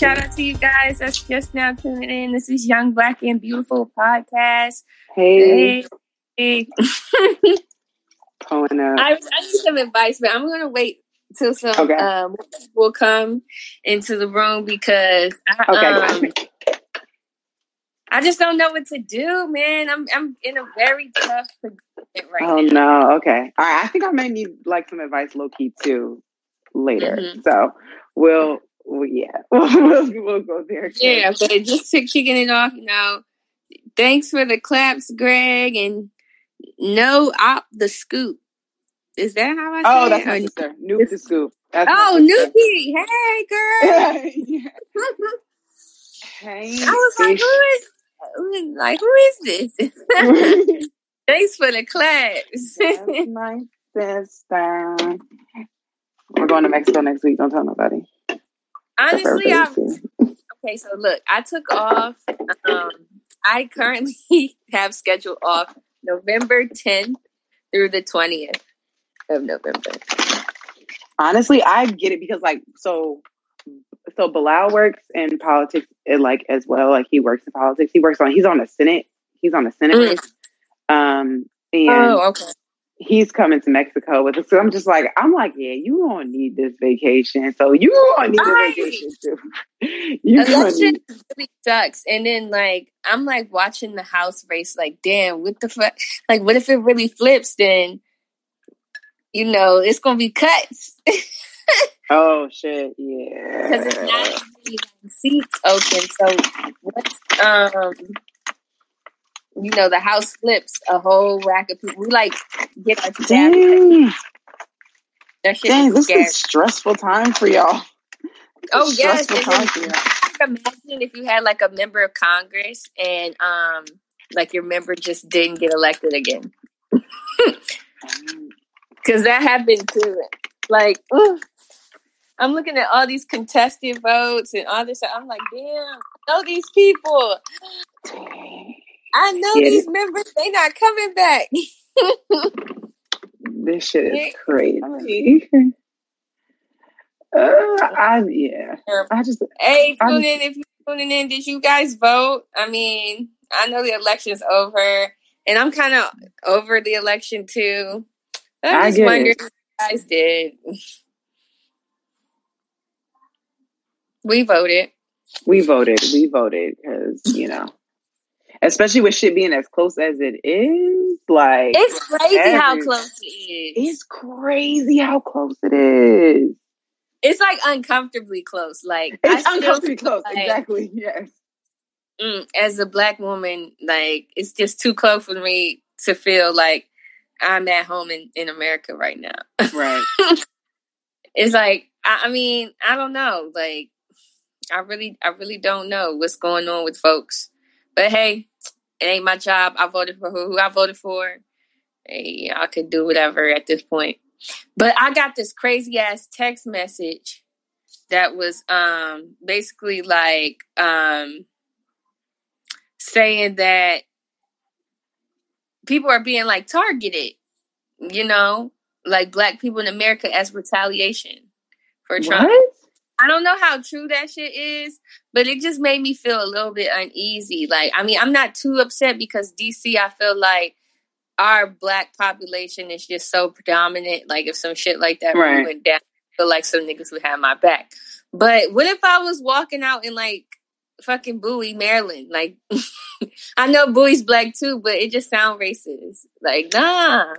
Hey, shout out to you guys that's just now tuning in. This is Young Black and Beautiful podcast. Hey, Hey, hey. pulling up. I, I need some advice, but I'm gonna wait till some Okay. um, people come into the room because I, Okay. um, I just don't know what to do, man. I'm I'm in a very tough predicament right oh now. no. Okay. All right. I think I may need like some advice, low key too, later. Mhm. So we'll, we yeah, we'll, we'll go there. Yeah, but just to kicking it off, you know, thanks for the claps, Greg, and no op the scoop. Is that how I oh, say Oh, it? that's my sister. Nuke the scoop. That's Oh. Nuki. Hey, girl. Yeah. Hey, I was like, who is like who is this? Thanks for the claps. That's my sister. We're going to Mexico next week. Don't tell nobody. Honestly, I Everybody's okay. So look, I took off. Um, I currently have scheduled off November 10th through the 20th of November. honestly i get it because like so so bilal works in politics and like as well like he works in politics he works on he's on the senate he's on the senate Mm. um and Oh, okay. He's coming to mexico with us so i'm just like i'm like yeah you gonna need this vacation so you gonna need a vacation too you Election need really sucks. And then like I'm like watching the house race, like, damn, what the fuck? Like, what if it really flips? Then you know it's gonna be cuts oh shit yeah. because it's not really seats open. So what's um you know the house flips, a whole rack of people. We like get our staff. dang, That shit dang is this scary. is a stressful time for y'all Oh yes, stressful and then time for y'all imagine if you had like a member of Congress and um like your member just didn't get elected again. Cause that happened too. Like ugh. I'm looking at all these contested votes and all this. I'm like, damn, I know these people. Dang. I know Yeah. these members, they not coming back. This shit is crazy. Uh, I yeah. I just hey, I'm- tune in if you're tuning in. Did you guys vote? I mean, I know the election's over, and I'm kind of over the election too. I I just if you guys did. We voted. we voted. We voted because you know, especially with shit being as close as it is, like It's crazy how close it is. it's crazy how close it is. It's like uncomfortably close. Like It's uncomfortably close. like, Exactly. Yes. mm, as a black woman, like it's just too close for me to feel like I'm at home in, in America right now. Right. it's like I, I mean I don't know. Like I really I really don't know what's going on with folks. But hey, it ain't my job. I voted for who, I voted for. Hey, I could do whatever at this point. But I got this crazy ass text message that was um basically like um saying that people are being like targeted, you know, like black people in America as retaliation for Trump. What? I don't know how true that shit is, but it just made me feel a little bit uneasy. Like, I mean, I'm not too upset because DC, I feel like our black population is just so predominant. Like, if some shit like that Right. went down, I feel like some niggas would have my back. But what if I was walking out in like fucking Bowie, Maryland? Like, I know Bowie's black too, but it just sound racist. Like, nah.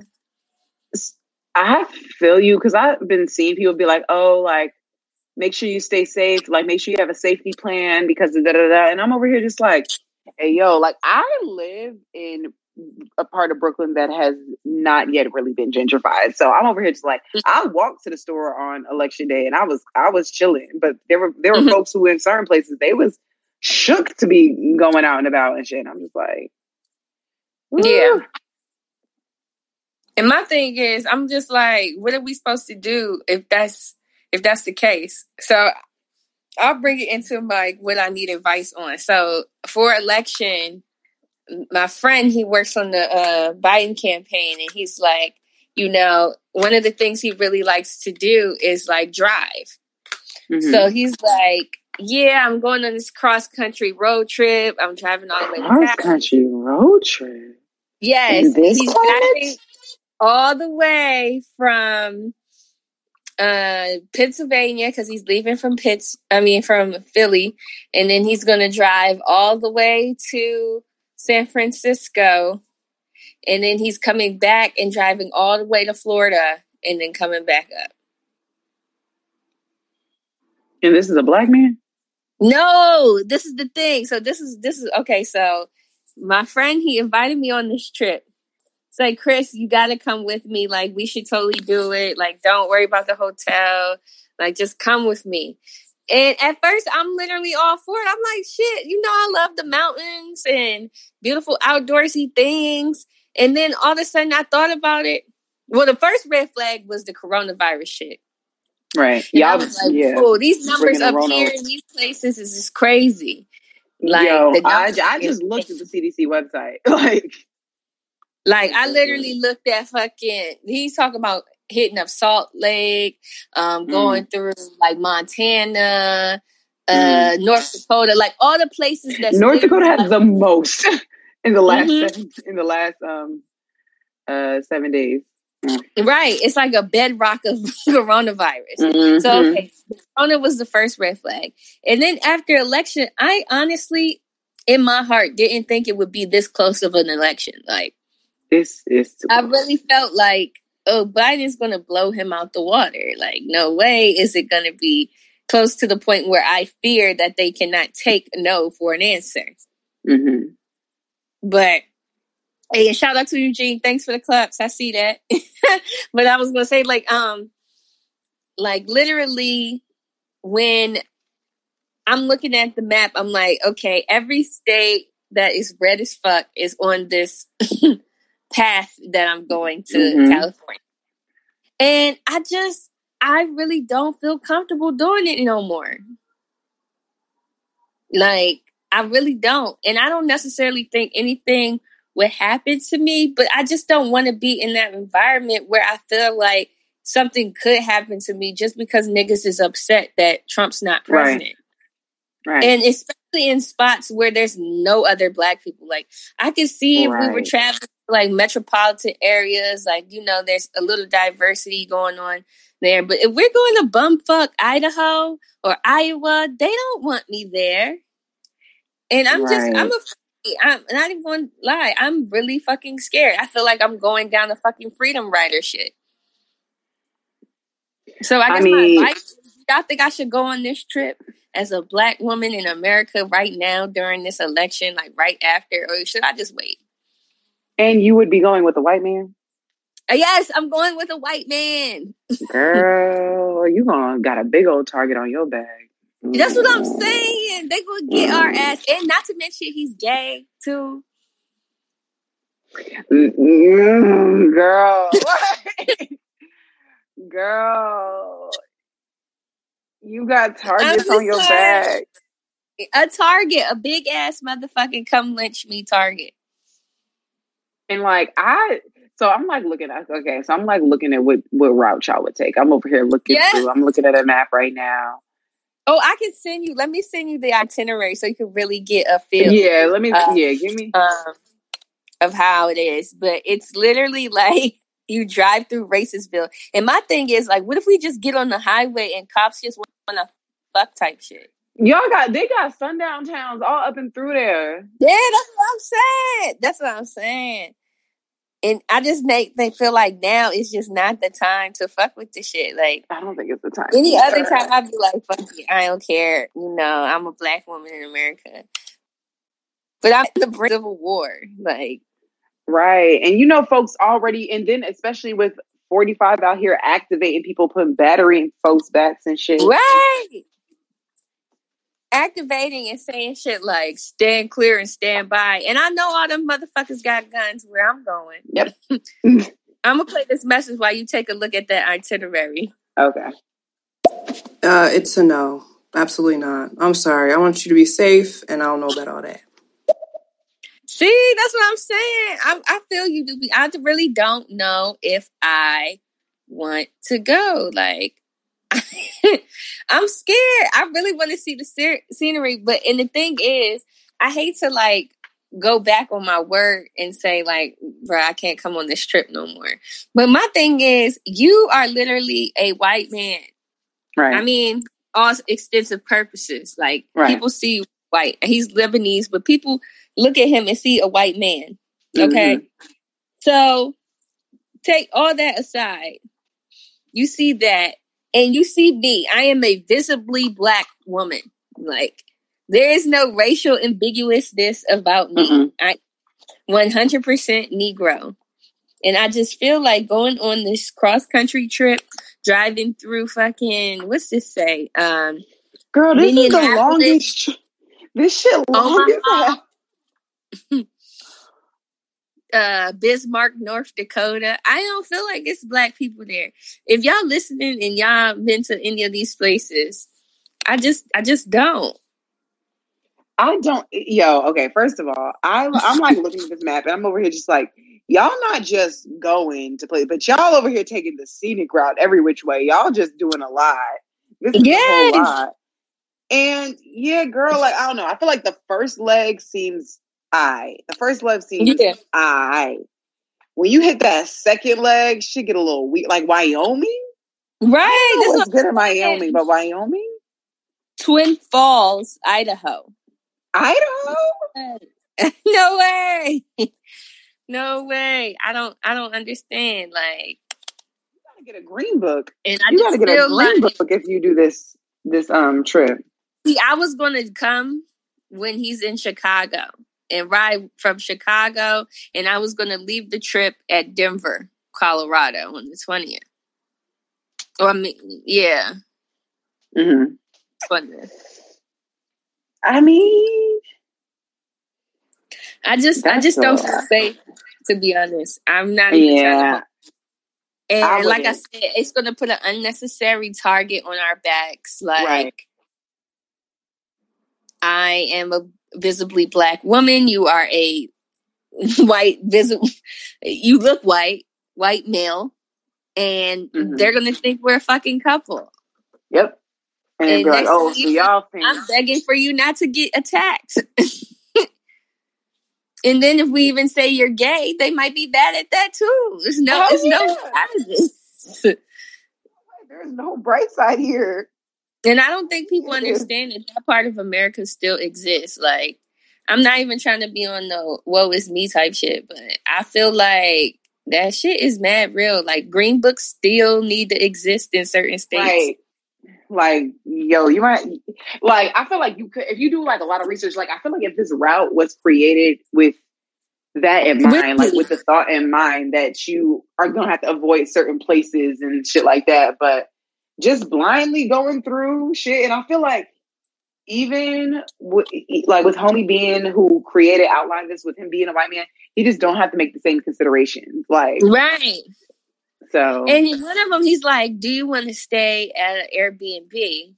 I feel you because I've been seeing people be like, "Oh, like make sure you stay safe. Like make sure you have a safety plan because of da da da." And I'm over here just like, "Hey, yo, like I live in a part of Brooklyn that has not yet really been gentrified. So I'm over here just like I walked to the store on election day and I was I was chilling, but there were there were Mhm. folks who in certain places they was shook to be going out and about and shit. And I'm just like, Yeah. And my thing is, I'm just like, what are we supposed to do if that's if that's the case? So I'll bring it into like what I need advice on. So for election, my friend he works on the uh, Biden campaign, and he's like, you know, one of the things he really likes to do is like drive. Mhm. So he's like, yeah, I'm going on this cross country road trip. I'm driving all the way. Cross country road trip. Yes, he's driving all the way from uh, Pennsylvania because he's leaving from Pitts. I mean, from Philly, and then he's going to drive all the way to San Francisco, and then he's coming back and driving all the way to Florida, and then coming back up. And this is a black man. No, this is the thing. So this is this is okay. So my friend he invited me on this trip. It's like Chris, you got to come with me. Like we should totally do it. Like don't worry about the hotel. Like just come with me. And at first, I'm literally all for it. I'm like, shit, you know, I love the mountains and beautiful outdoorsy things. And then all of a sudden, I thought about it. Well, the first red flag was the coronavirus shit. Right. And yeah. I was like, yeah. Cool. These numbers up here in these places is just crazy. Like, Yo, I, I just looked at the CDC website. like, like I literally looked at fucking. He's talking about hitting up Salt Lake, um, mm. going mm. through like Montana, uh, mm. North Dakota, like all the places that North Dakota has the most in the last mm-hmm. seven, in the last um uh seven days. Mm. Right. It's like a bedrock of coronavirus. Mm-hmm. So, okay, Corona was the first red flag. And then after election, I honestly, in my heart, didn't think it would be this close of an election. Like, this is. I really felt like, oh, Biden's going to blow him out the water. Like, no way is it going to be close to the point where I fear that they cannot take no for an answer. Mm-hmm. But Hey, shout out to Eugene. Thanks for the claps. I see that. but I was gonna say, like, um, like literally when I'm looking at the map, I'm like, okay, every state that is red as fuck is on this path that I'm going to mm-hmm. California. And I just I really don't feel comfortable doing it no more. Like, I really don't. And I don't necessarily think anything would happen to me, but I just don't want to be in that environment where I feel like something could happen to me just because niggas is upset that Trump's not president. Right. right. And especially in spots where there's no other black people. Like I could see right. if we were traveling like metropolitan areas, like, you know, there's a little diversity going on there. But if we're going to bumfuck Idaho or Iowa, they don't want me there. And I'm right. just I'm a I'm not even going to lie. I'm really fucking scared. I feel like I'm going down the fucking freedom rider shit. So I guess I mean, my advice, y'all think I should go on this trip as a black woman in America right now during this election, like right after, or should I just wait? And you would be going with a white man? Yes, I'm going with a white man. Girl, you gonna got a big old target on your back. That's what I'm saying. They gonna get our ass, and not to mention he's gay too. Mm, girl, girl, you got targets on your back. A target, a big ass motherfucking come lynch me target. And like I, so I'm like looking at okay, so I'm like looking at what what route y'all would take. I'm over here looking yeah. through. I'm looking at a map right now. Oh, I can send you. Let me send you the itinerary so you can really get a feel. Yeah, let me. Uh, yeah, give me um, of how it is. But it's literally like you drive through Racistville, and my thing is like, what if we just get on the highway and cops just want to fuck type shit? Y'all got they got sundown towns all up and through there. Yeah, that's what I'm saying. That's what I'm saying and I just make they feel like now it's just not the time to fuck with the shit. Like I don't think it's the time. Any other time I'd be like, fuck you, I don't care. You know, I'm a black woman in America. But I'm the brink of a war. Like Right. And you know, folks already and then especially with 45 out here activating people putting battery in folks' backs and shit. Right activating and saying shit like stand clear and stand by. And I know all them motherfuckers got guns where I'm going. Yep. I'm gonna play this message while you take a look at that itinerary. Okay. Uh, it's a no. Absolutely not. I'm sorry. I want you to be safe, and I don't know about all that. See, that's what I'm saying. I, I feel you, do. I really don't know if I want to go. Like, I'm scared. I really want to see the ser- scenery, but and the thing is, I hate to like go back on my word and say like, bro, I can't come on this trip no more. But my thing is, you are literally a white man. Right. I mean, all extensive purposes. Like Right. people see white. He's Lebanese, but people look at him and see a white man. Okay. Mm-hmm. So take all that aside. You see that, and you see me. I am a visibly black woman. Like there is no racial ambiguousness about me. Mm-mm. I 100% Negro. And I just feel like going on this cross country trip, driving through fucking what's this say? Um Girl, this is the longest. This shit long as hell. uh Bismarck, North Dakota. I don't feel like it's black people there. If y'all listening and y'all been to any of these places, I just I just don't. I don't. Yo, okay. First of all, I, I'm like looking at this map, and I'm over here just like, y'all not just going to play, but y'all over here taking the scenic route every which way. Y'all just doing a lot. This is Yes. a whole lot. And yeah, girl, like I don't know. I feel like the first leg seems I. The first love scene Yeah. I. When you hit that second leg, she get a little weak. Like Wyoming. Right. This it's good in Wyoming, but Wyoming, Twin Falls, Idaho. Idaho. no way. no way. I don't I don't understand. Like You gotta get a green book. and I you gotta get a green like book if you do this this um trip. See, I was to come when he's in Chicago and ride from Chicago, and I was going to leave the trip at Denver, Colorado on the 20th. Or, I mean, yeah, Mm-hmm. 20th. I mean, I just, I just don't lot. safe, to be honest. I'm not yeah. And I like I said, it's going to put an unnecessary target on our backs. Like, Right. I am a visibly black woman. You are a white visible. You look white, white male, and Mhm. they're gonna think we're a fucking couple. Yep. And, And like, oh, so y'all think I'm begging for you not to get attacked. and then if we even say you're gay, they might be bad at that too. There's no, Hell there's no yeah. this. there's no bright side here? And I don't think people understand that that part of America still exists. Like, I'm not even trying to be on the woe is me type shit, but I feel like that shit is mad real. Like, green books still need to exist in certain states. Right. Like, yo, you might like I feel like you could if you do like a lot of research, like I feel like if this route was created with that in mind, like with the thought in mind that you are gonna have to avoid certain places and shit like that, but just blindly going through shit, and I feel like even with, like with homie being who created outlined this with him being a white man, he just don't have to make the same considerations. Like Right. so, And one of them, he's like, Do you want to stay at an Airbnb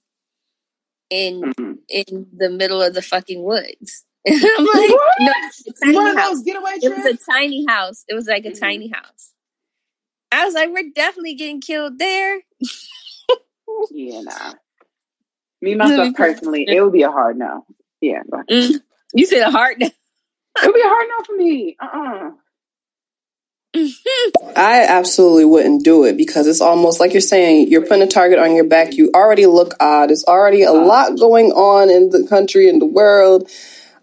in Mhm. in the middle of the fucking woods? I'm like, What? No, it's a tiny one house. getaway It was a tiny house. It was like a Mhm. tiny house. I was like, we're definitely getting killed there. Yeah, nah. Me myself personally, it would be a hard no. Yeah, but Mm. You said a heart. it would be a hard no for me. Uh uh I absolutely wouldn't do it because it's almost like you're saying you're putting a target on your back. You already look odd. There's already a lot going on in the country and the world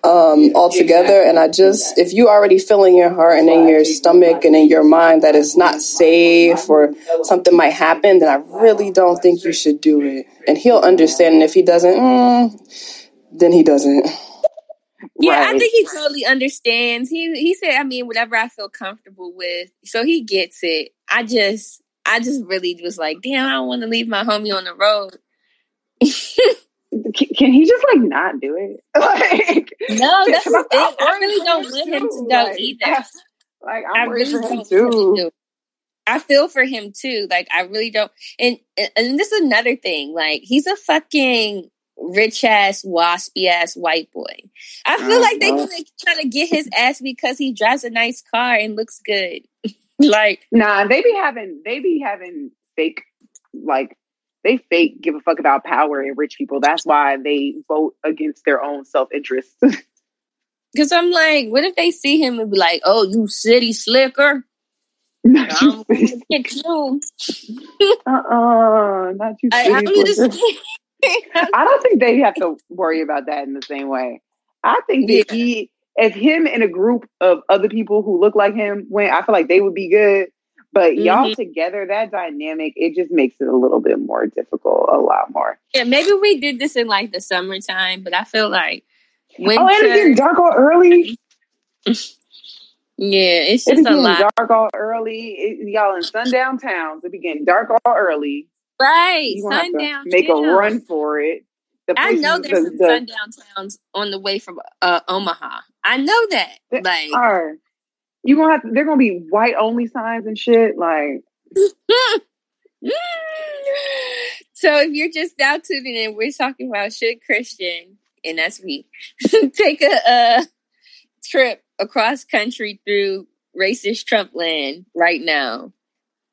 um, altogether. And I just, if you already feel in your heart and in your stomach and in your mind that it's not safe or something might happen, then I really don't think you should do it. And he'll understand. And if he doesn't, mm, then he doesn't. Yeah, I think he totally understands. He he said, I mean, whatever I feel comfortable with. So he gets it. I just I just really was like, damn, I don't want to leave my homie on the road. Can, can he just like not do it? like, No, that's the thing. I really don't want him to go Like, either. Like I I'm worried really for him don't want him to too. I feel for him too. Like I really don't. And and this is another thing. Like he's a fucking rich ass waspy ass white boy. I feel Oh, like they well. gonna to get his ass because he drives a nice car and looks good. like Nah, they be having they be having fake like they fake give a fuck about power and rich people. That's why they vote against their own self interest. Because I'm like, what if they see him and be like, "Oh, you city slicker." not I'm you, you. uh-uh, not you. I, city I'm slicker. just. I don't think they have to worry about that in the same way. I think that Yeah. he, if him and a group of other people who look like him went, I feel like they would be good. But y'all Mhm. together, that dynamic, it just makes it a little bit more difficult, a lot more. yeah, maybe we did this in like the summertime, but I feel like winter. Oh, and it's getting dark all early. yeah, it's just be a lot. dark all early. It, y'all in sundown towns. It be getting dark all early. Right, You gonna have to sundown. make a run for it. The I know there's the- some the- sundown towns on the way from uh, Omaha. I know that. Like, are. You gonna have. They're gonna be white only signs and shit. Like so if you're just now tuning in, we're talking about should Christian, and that's me, take a, uh trip across country through racist Trump land right now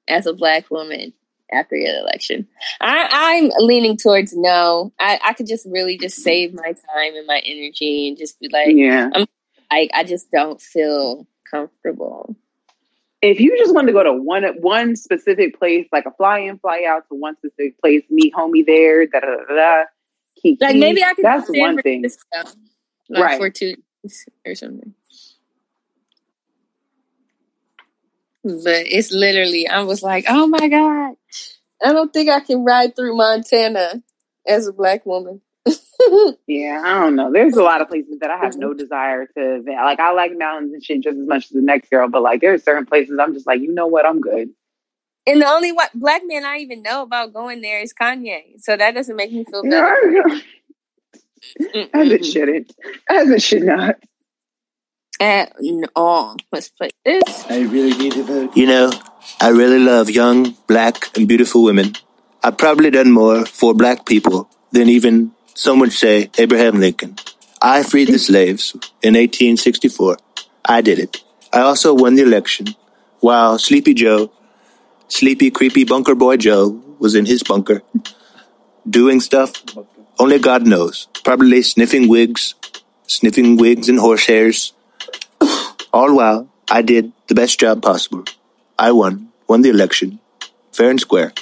as a black woman after the election. I, I'm leaning towards no. I, I could just really just save my time and my energy and just be like, yeah. I, I just don't feel comfortable. if you just wanted to go to one one specific place, like a fly in, fly out to one specific place, meet homie there, da da da da. Kiki, Like maybe I could That's San one thing. Like Right. for two or something. But it's literally, I was like, oh my god, I don't think I can ride through Montana as a black woman. Yeah, I don't know. There's a lot of places that I have mm-hmm. no desire to visit. Like I like mountains and shit just as much as the next girl, but like there are certain places I'm just like, you know what, I'm good. And the only what black man I even know about going there is Kanye, so that doesn't make me feel As better. it Mm-mm. shouldn't. As it should not. At all. Let's play this. I really need to vote. You know, I really love young, black, and beautiful women. I've probably done more for black people than even some would say Abraham Lincoln. I freed the slaves in 1864. I did it. I also won the election while Sleepy Joe, sleepy, creepy bunker boy Joe, was in his bunker doing stuff only God knows. Probably sniffing wigs, sniffing wigs and horsehairs. All while I did the best job possible. I won, won the election, fair and square.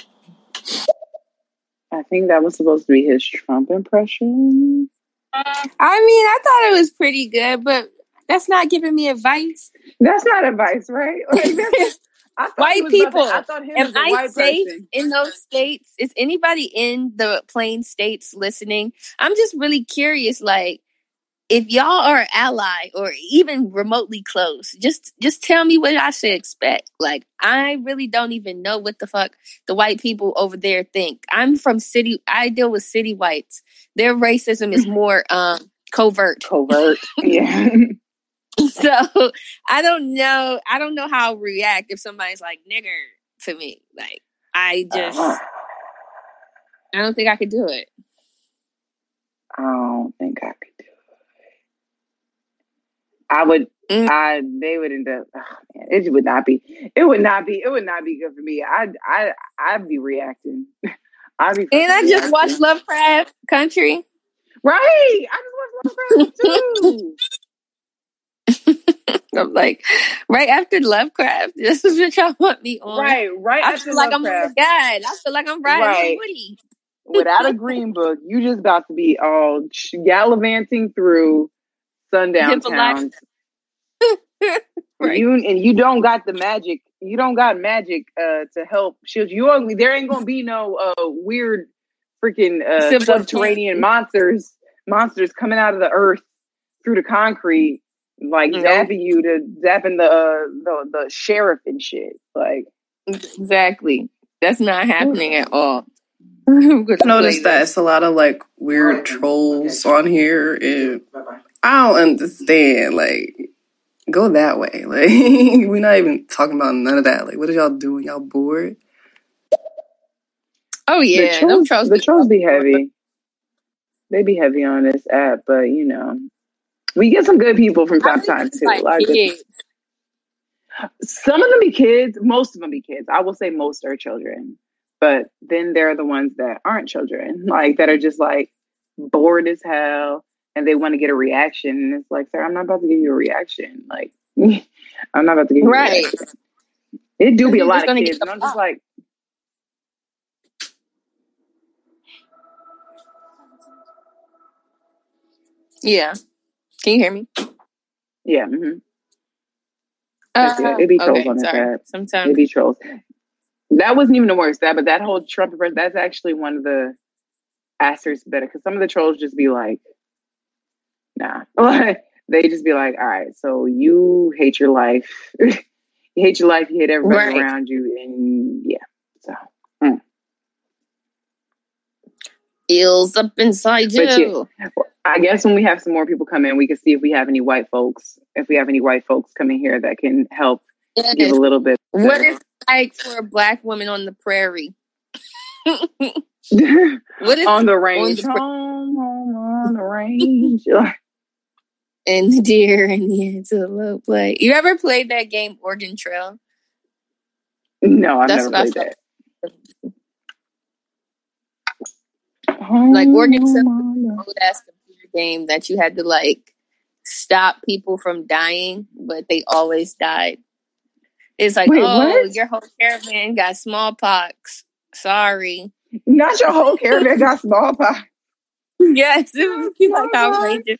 I think that was supposed to be his Trump impression. I mean, I thought it was pretty good, but that's not giving me advice. That's not advice, right? Like that's, I thought he White people, I am I safe person. in those states? Is anybody in the plain states listening? I'm just really curious. Like, if y'all are an ally or even remotely close, just just tell me what I should expect. Like, I really don't even know what the fuck the white people over there think. I'm from city. I deal with city whites. Their racism is more um covert. Covert. yeah. So I don't know. I don't know how I'll react if somebody's like nigger to me. Like I just Uh, I don't think I could do it. I don't think I could do it. I would. Mm. I they would end up. Oh man, it would not be. It would not be. It would not be good for me. I. I. I'd be reacting. I'd be. And I just watched. Lovecraft Country. Right. I just watched Lovecraft too. I'm like, right after Lovecraft, this is what y'all want me on. right. Right. I feel like I'm Lovecraft. the guide. I feel like I'm riding Right. Woody. without a green book, you just about to be all gallivanting through sundown Hippolyta. towns. Right. You and you don't got the magic. You don't got magic uh, to help shield you. Only there ain't gonna be no uh, weird freaking uh, Civil subterranean monsters monsters coming out of the earth through the concrete, like No. zapping you to zapping the uh, the the sheriff and shit. Like Exactly. That's not happening at all. I've noticed that it's a lot of like weird trolls on here, and I don't understand. Like, go that way. Like, we're not even talking about none of that. Like, what are y'all doing? Y'all bored? Oh yeah, the them trolls, trolls. the trolls be heavy. They be heavy on this app, but you know, we get some good people from I time to time too. like A lot of good- Some of them be kids. Most of them be kids. I will say most are children, But then there are the ones that aren't children, like that are just like bored as hell and they want to get a reaction. And it's like, sir, I'm not about to give you a reaction. Like, I'm not about to give you Right. a reaction. It do be a lot of kids. And I'm just like, Yeah. Can you hear me? yeah, hmm Yes, yeah, it be trolls on Uh, sorry. app. it Sometimes. be trolls. That wasn't even the worst. That, but that whole Trump, that's actually one of the asterisks better because some of the trolls just be like, nah. they just be like, all right, so you hate your life. you hate your life, you hate everybody Right. around you, and yeah. So, mm. Feels up inside you. I guess when we have some more people come in, we can see if we have any white folks. If we have any white folks coming here that can help give a little bit. What is it like for a black woman on the prairie? what is on the range? the- home, home on the range. And the deer and the antelope play? You ever played that game Oregon Trail? no, I've That's never played that. Like Oregon Trail. The- oh, Old ass computer game that you had to like stop people from dying, but they always died. It's like, Wait, oh, what? your whole caravan got smallpox. Sorry. Not your whole caravan got smallpox. Yes, it would be like outrageous.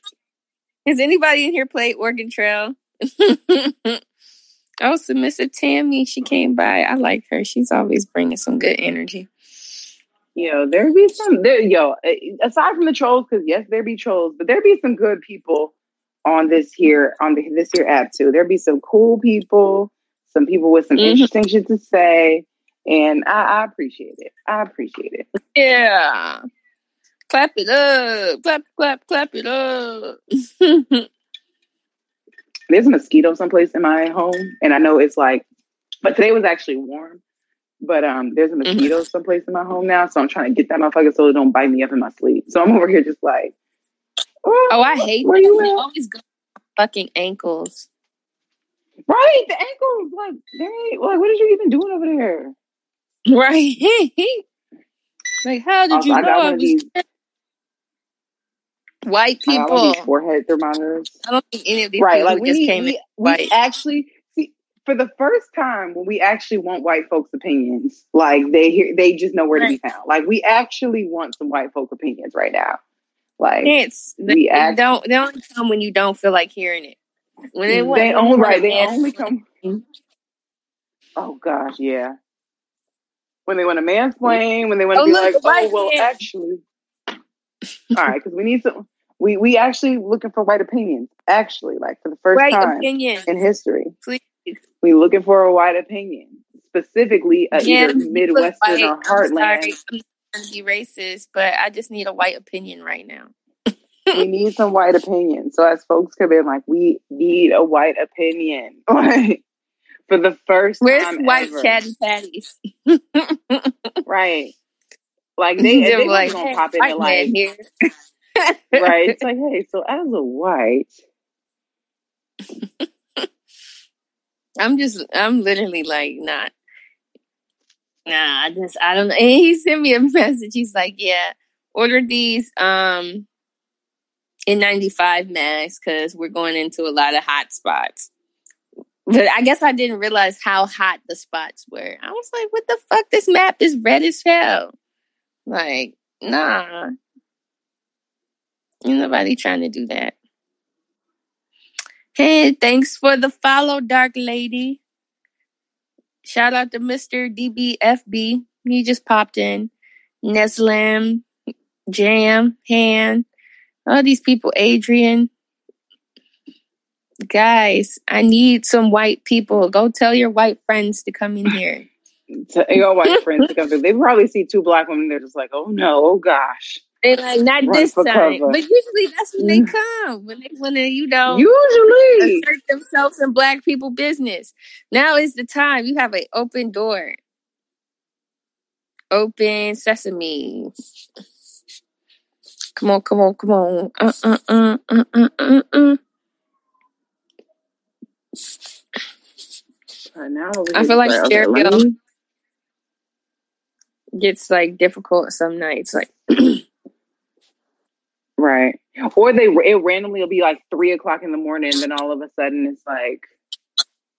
Has anybody in here played Oregon Trail? oh, submissive Tammy, she came by. I like her. She's always bringing some good energy. Yo, there be some there. Yo, aside from the trolls, because yes, there be trolls, but there be some good people on this here on the, this here app too. There be some cool people, some people with some Mhm. interesting shit to say, and I, I appreciate it. I appreciate it. Yeah. Clap it up. Clap, clap, clap it up. There's a mosquito someplace in my home, and I know it's like, but today was actually warm. But um, there's a mosquito someplace in my home now, so I'm trying to get that motherfucker so it don't bite me up in my sleep. So I'm over here just like, Oh, I hate Where that. you at? always go fucking ankles. right, the ankles, like, they like, what are you even doing over there? Right. like, how did Also, you know I was these. White I got one of people? these forehead thermometers. I don't think any of these Right, like we just need, came in we, we white. actually see for the first time when we actually want white folks' opinions. Like they hear, they just know where to be found. Like we actually want some white folk opinions right now. Like It's they, we they act- don't they only come when you don't feel like hearing it. When they, they when only right. a They man- only come. Oh gosh, yeah. When they want to mansplain, when they want to Oh, be look, like, oh well, man." actually, all right, because we need some. We we actually looking for white opinions. Actually, like for the first right time opinion. in history, Please. we looking for a white opinion, specifically a Yeah, either Midwestern white. or I'm Heartland. sorry, I'm to be racist, but I just need a white opinion right now. we need some white opinion. So as folks come in, like we need a white opinion, like for the first Where's time Where's white chatty patties? right? Like they, They're like, gonna hey, pop in white like. Right. It's like, hey, so as a white, I'm just, I'm literally like, not, nah, I just, I don't know. And he sent me a message. He's like, yeah, order these, um, N95 masks because we're going into a lot of hot spots. But I guess I didn't realize how hot the spots were. I was like, what the fuck? This map is red as hell. Like, nah. Ain't nobody trying to do that. Hey, thanks for the follow, Dark Lady. Shout out to Mr. DBFB. He just popped in. Neslam, Jam, Han, all these people, Adrian. Guys, I need some white people. Go tell your white friends to come in here. your white friends to come through, they probably see two black women. They're just like, oh no, oh gosh. They like not this time, cover. but usually that's when they come when they want to, you know, Usually, assert themselves in black people business. Now is the time. You have an open door. Open sesame. Come on, come on, come on. Uh, uh, uh, uh, uh, uh, uh. Now I feel like stereo. gets like difficult some nights. Like right, or they it randomly will be like three o'clock in the morning, and then all of a sudden it's like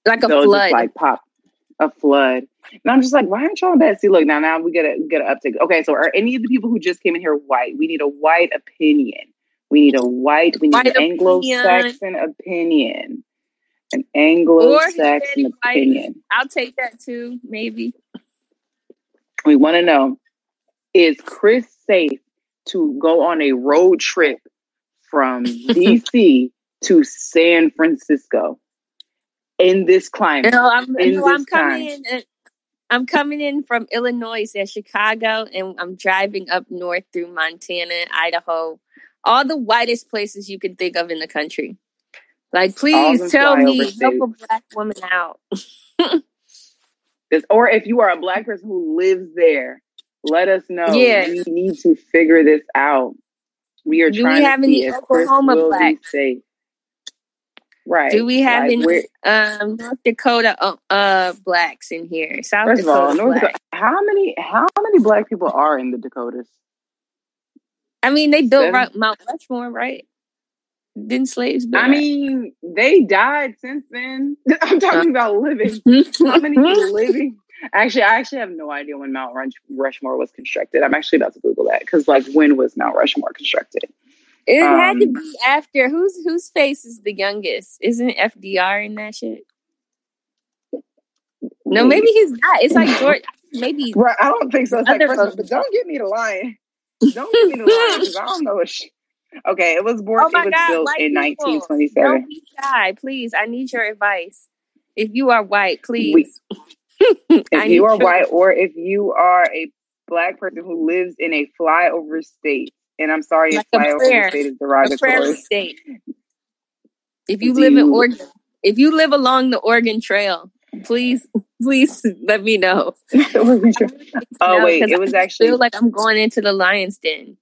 like a flood. like pop a flood. And I'm just like, why aren't y'all in bed? See, look now, now we get a get an uptick. Okay, so are any of the people who just came in here white? We need a white opinion. We need a white. We need White an Anglo-Saxon opinion. An Anglo-Saxon opinion. I'll take that too, maybe. We want to know: Is Chris safe to go on a road trip from DC to San Francisco in this climate? No, I'm, no, I'm coming time. in. uh, I'm coming in from Illinois and Chicago, and I'm driving up north through Montana, Idaho, all the whitest places you can think of in the country. Like, please tell me, help a black woman out. Or if you are a black person who lives there, let us know. Yeah. We need to figure this out. We are Do we trying have to any see Chris Oklahoma will blacks? be safe. Right. Do we have Like, any um, North Dakota uh, uh, blacks in here? South First Dakota all. Dakota, how many how many black people are in the Dakotas? I mean, they built Seven? Mount Rushmore, right? Didn't slaves build I mean, they died since then. I'm talking about living. How many people living? Actually, I actually have no idea when Mount Rush- Rushmore was constructed. I'm actually about to Google that because, like, when was Mount Rushmore constructed? It had to Um, be after whose whose face is the youngest? Isn't FDR in that shit? No, maybe he's not. It's like George. Maybe Right, I don't think so. It's like, first of all, folks- but don't get me to lying. Don't get me to lying because I don't know. What okay, it was born. Oh my it was God, built in people, 1927. don't be shy, please. I need your advice. If you are white, please. if you are white or if you are a black person who lives in a flyover state, and I'm sorry Like a flyover prayer- state is derogatory. state. If you Do live in Oregon, if you live along the Oregon Trail, please, please let me know. oh No, wait, it was I actually feel like I'm going into the lion's den.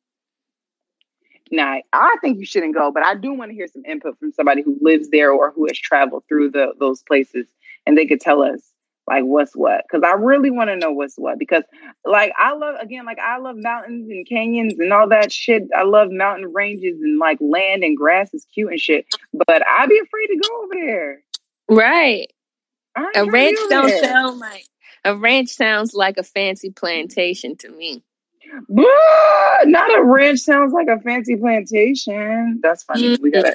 Nah, I think you shouldn't go, but I do want to hear some input from somebody who lives there or who has traveled through the those places, and they could tell us like what's what. Because I really want to know what's what. Because like I love again, like I love mountains and canyons and all that shit. I love mountain ranges and like land and grass is cute and shit. But I'd be afraid to go over there. Right. A ranch don't there. sound like a ranch sounds like a fancy plantation to me. Blah! Not a ranch sounds like a fancy plantation. That's funny. Mm, we gotta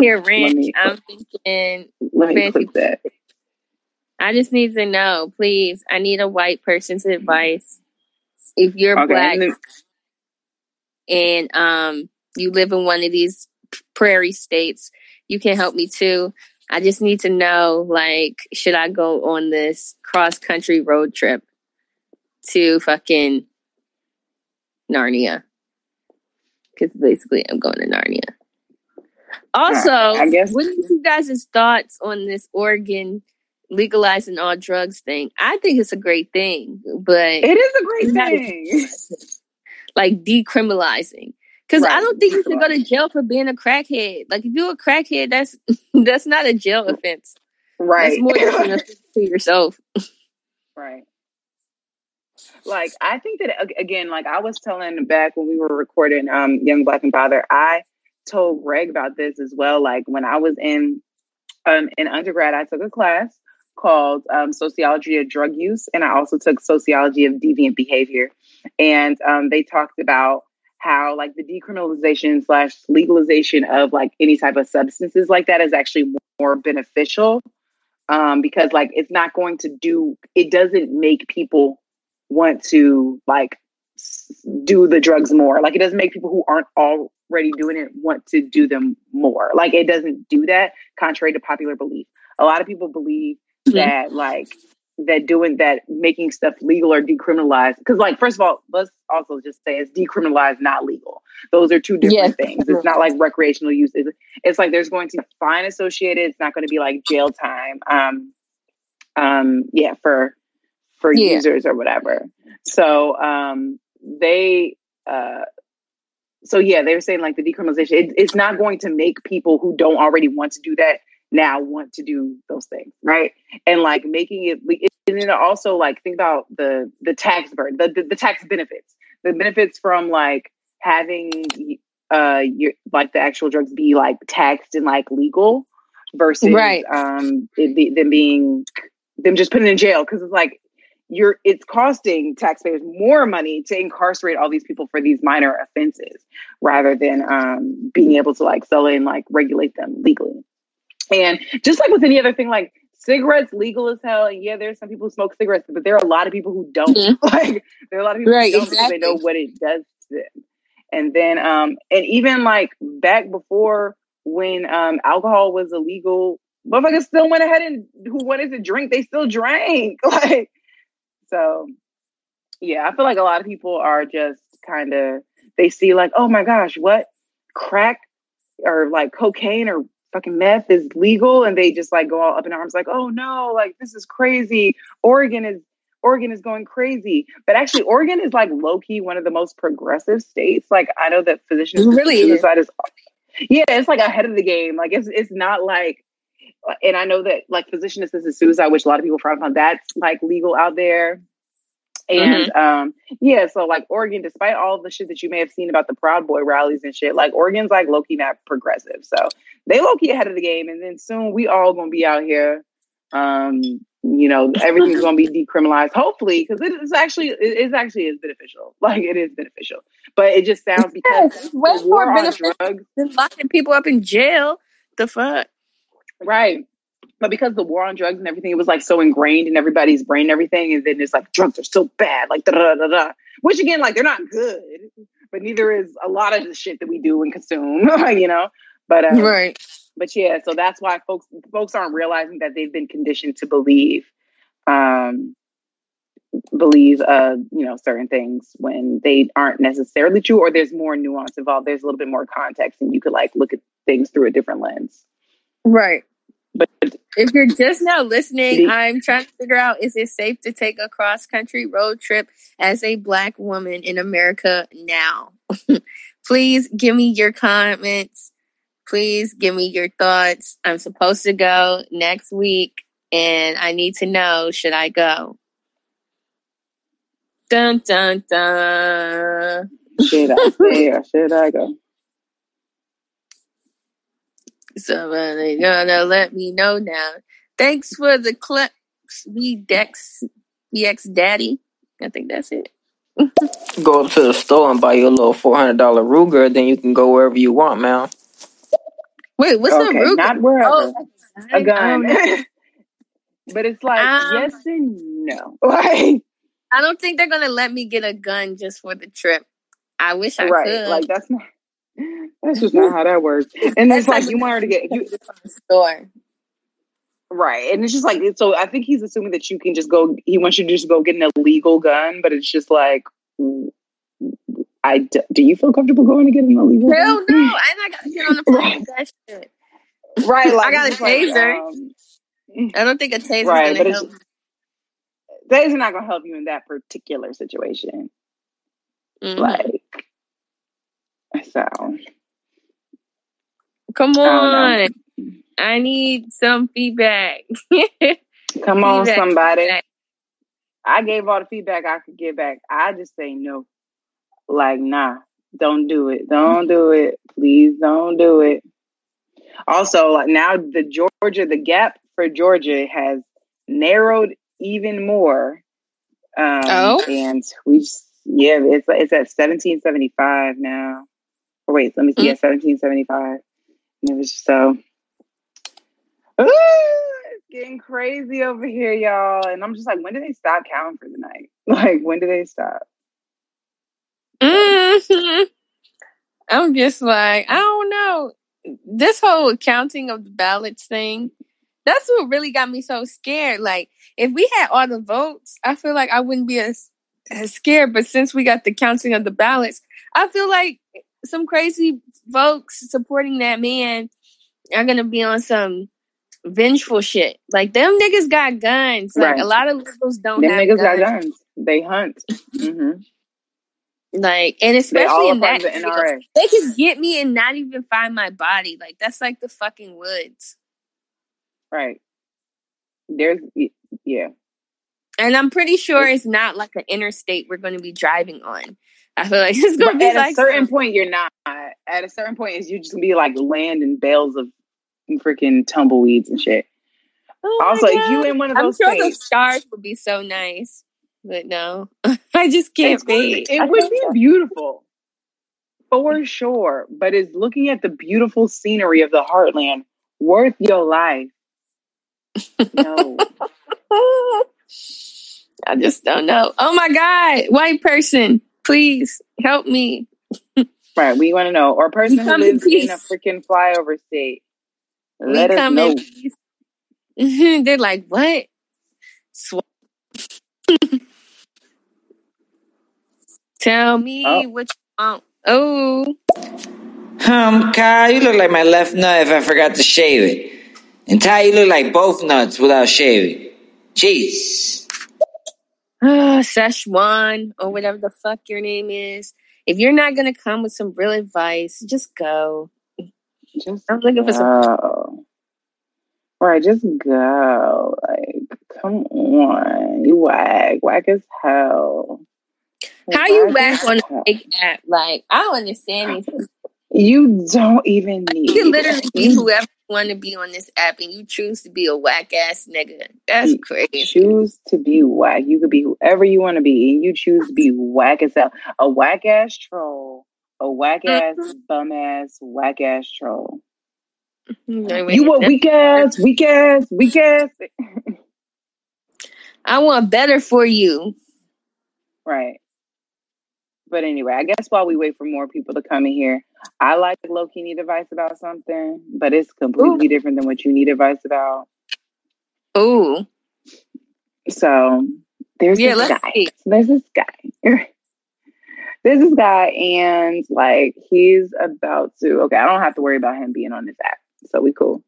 Here, ranch. I'm thinking. Let me fancy click that. I just need to know, please. I need a white person's advice. If you're Okay, black and then- and um you live in one of these prairie states, you can help me too. I just need to know, like, should I go on this cross country road trip to fucking Narnia? Because basically, I'm going to Narnia. Also, I guess- what are you guys' thoughts on this Oregon legalizing all drugs thing? I think it's a great thing, but It is a great thing. like decriminalizing. Because I don't think you should go to jail for being a crackhead. Like if you're a crackhead, that's that's not a jail offense. Right. That's more than to yourself. right. Like I think that again, like I was telling back when we were recording um Young Black and Father, I told Greg about this as well. Like when I was in um in undergrad, I took a class called um, Sociology of Drug Use, and I also took Sociology of Deviant Behavior. And um, they talked about how like the decriminalization slash legalization of like any type of substances like that is actually more beneficial um, because like it's not going to do it doesn't make people want to like do the drugs more. Like it doesn't make people who aren't already doing it want to do them more. Like it doesn't do that contrary to popular belief. A lot of people believe Mhm. that like that doing that making stuff legal or decriminalized because like first of all let's also just say it's decriminalized not legal those are two different Yes. things it's not like recreational use it's, it's like there's going to be a fine associated it's not going to be like jail time um um yeah for for Yeah. users or whatever so um they uh so yeah they were saying like the decriminalization it, it's not going to make people who don't already want to do that now want to do those things, right? And like making it, and then also like think about the the tax burden, the, the, the tax benefits, the benefits from like having uh your like the actual drugs be like taxed and like legal versus Right. um it them being them just putting in jail because it's like you're it's costing taxpayers more money to incarcerate all these people for these minor offenses rather than um being able to like sell it and like regulate them legally and just like with any other thing like cigarettes legal as hell. And yeah there's some people who smoke cigarettes but there are a lot of people who don't. Mhm. like there are a lot of people Right, who don't because they know what it does to them. And then um and even like back before when um alcohol was illegal motherfuckers still went ahead and who wanted to drink they still drank. Like so yeah i feel like a lot of people are just kind of they see like oh my gosh what? Crack or like cocaine or fucking meth is legal and they just like go all up in arms like oh no like this is crazy. Oregon is oregon is going crazy. But actually oregon is like low-key one of the most progressive states. Like i know that physicians really? suicide is yeah it's like ahead of the game. Like it's it's not like and i know that like physician assisted suicide which a lot of people frown upon that's like legal out there and um yeah so like oregon despite all the shit that you may have seen about the proud boy rallies and shit like oregon's like low-key not progressive so they low-key ahead of the game and then soon we all gonna be out here um you know everything's gonna be decriminalized hopefully because it is actually it is actually is beneficial like it is beneficial but it just sounds because Yes, way more on beneficial drugs than locking people up in jail. The fuck? Right. But because the war on drugs and everything, it was like so ingrained in everybody's brain and everything. And then it's like drugs are so bad, like da da da da. Which again, like they're not good, but neither is a lot of the shit that we do and consume, you know. But um, Right. but yeah, so that's why folks folks aren't realizing that they've been conditioned to believe um believe uh you know certain things when they aren't necessarily true or there's more nuance involved there's a little bit more context and you could like look at things through a different lens Right. But If you're just now listening, I'm trying to figure out is it safe to take a cross country road trip as a black woman in America now? Please give me your comments. Please give me your thoughts. I'm supposed to go next week and I need to know should I go? Dun dun dun. should I stay or should I go? Somebody gonna let me know now. Thanks for the clips, V Dex EX Daddy. I think that's it. Go up to the store and buy your little four hundred dollar Ruger, then you can go wherever you want, man. Wait, what's okay, the Ruger? not wherever. Oh, a gun. but it's like Um, yes and no. Like I don't think they're gonna let me get a gun just for the trip. I wish I right. could. Like that's not that's just not how that works. And it's like like you want her to get you from the store. right. And it's just like so I think he's assuming that you can just go he wants you to just go get an illegal gun, but it's just like I d- do you feel comfortable going to get an illegal Hell gun? no, I'm not gonna get on the with that shit. Right, like I got a it's like, taser. um, I don't think a taser's Right, gonna help. Taser's not gonna help you in that particular situation. Mhm. Like so Come I on. I need some feedback. come on Feedback, somebody. feedback. I gave all the feedback I could give back. I just say no. Like, nah, don't do it. Don't do it. Please don't do it. Also, like now the Georgia, the gap for Georgia has narrowed even more. Um, Oh? and we just, yeah, it's it's at seventeen seventy five now. Or wait, let me see, Mm. yeah, seventeen seventy five. And it was just so. Ooh, it's getting crazy over here, y'all. And I'm just like, when do they stop counting for the night? Like, when do they stop? Mhm. I'm just like, I don't know. This whole counting of the ballots thing, that's what really got me so scared. Like, if we had all the votes, I feel like I wouldn't be as, as scared. But since we got the counting of the ballots, I feel like some crazy folks supporting that man are to be on some vengeful shit. Like, them niggas got guns. Like, Right. a lot of liberals don't Them have niggas guns. got guns. They hunt. hmm Like, and especially in that the NRA. they can get me and not even find my body. Like that's like the fucking woods. Right. There's yeah. And I'm pretty sure it's not like an interstate we're going to be driving on. I feel like it's going to be at like a certain point you're not. At a certain point, is you just gonna be like land and bales of freaking tumbleweeds and shit. Oh also, if you in one of I'm those sure states, those stars would be so nice, but no, I just can't be- wait. it would be beautiful for mm. sure. But is looking at the beautiful scenery of the heartland worth your life? No. I just don't know. Oh my God, white person, please help me. right, we want to know. Or a person who come in lives in a freaking flyover state. We Let us come know. They're like, what? Sw- Tell me Oh. what you want. Oh, Um, Kyle, you look like my left nut if I forgot to shave it. And Ty, you look like both nuts without shaving. Jeez. uh, Szechuan or whatever the fuck your name is. If you're not gonna come with some real advice, just go. Just I'm looking for some. Right, just go. Like, come on. You whack. Whack as hell. How you Whack on a big app? Like I don't understand these. You don't even need You can literally be whoever you want to be on this app, and you choose to be a whack ass nigga. That's crazy. choose to be whack. You could be whoever you want to be, and you choose to be whack as hell. A whack ass troll, a whack mm-hmm. ass bum ass whack ass troll. Mm-hmm. You a weak ass, weak ass, weak ass. I want better for you. Right. But anyway, I guess while we wait for more people to come in here, I like low key need advice about something, but it's completely different than what you need advice about. Ooh, So there's Yeah, this guy. see. There's this guy. there's this guy, and like he's about to. Okay, I don't have to worry about him being on this app, so we cool.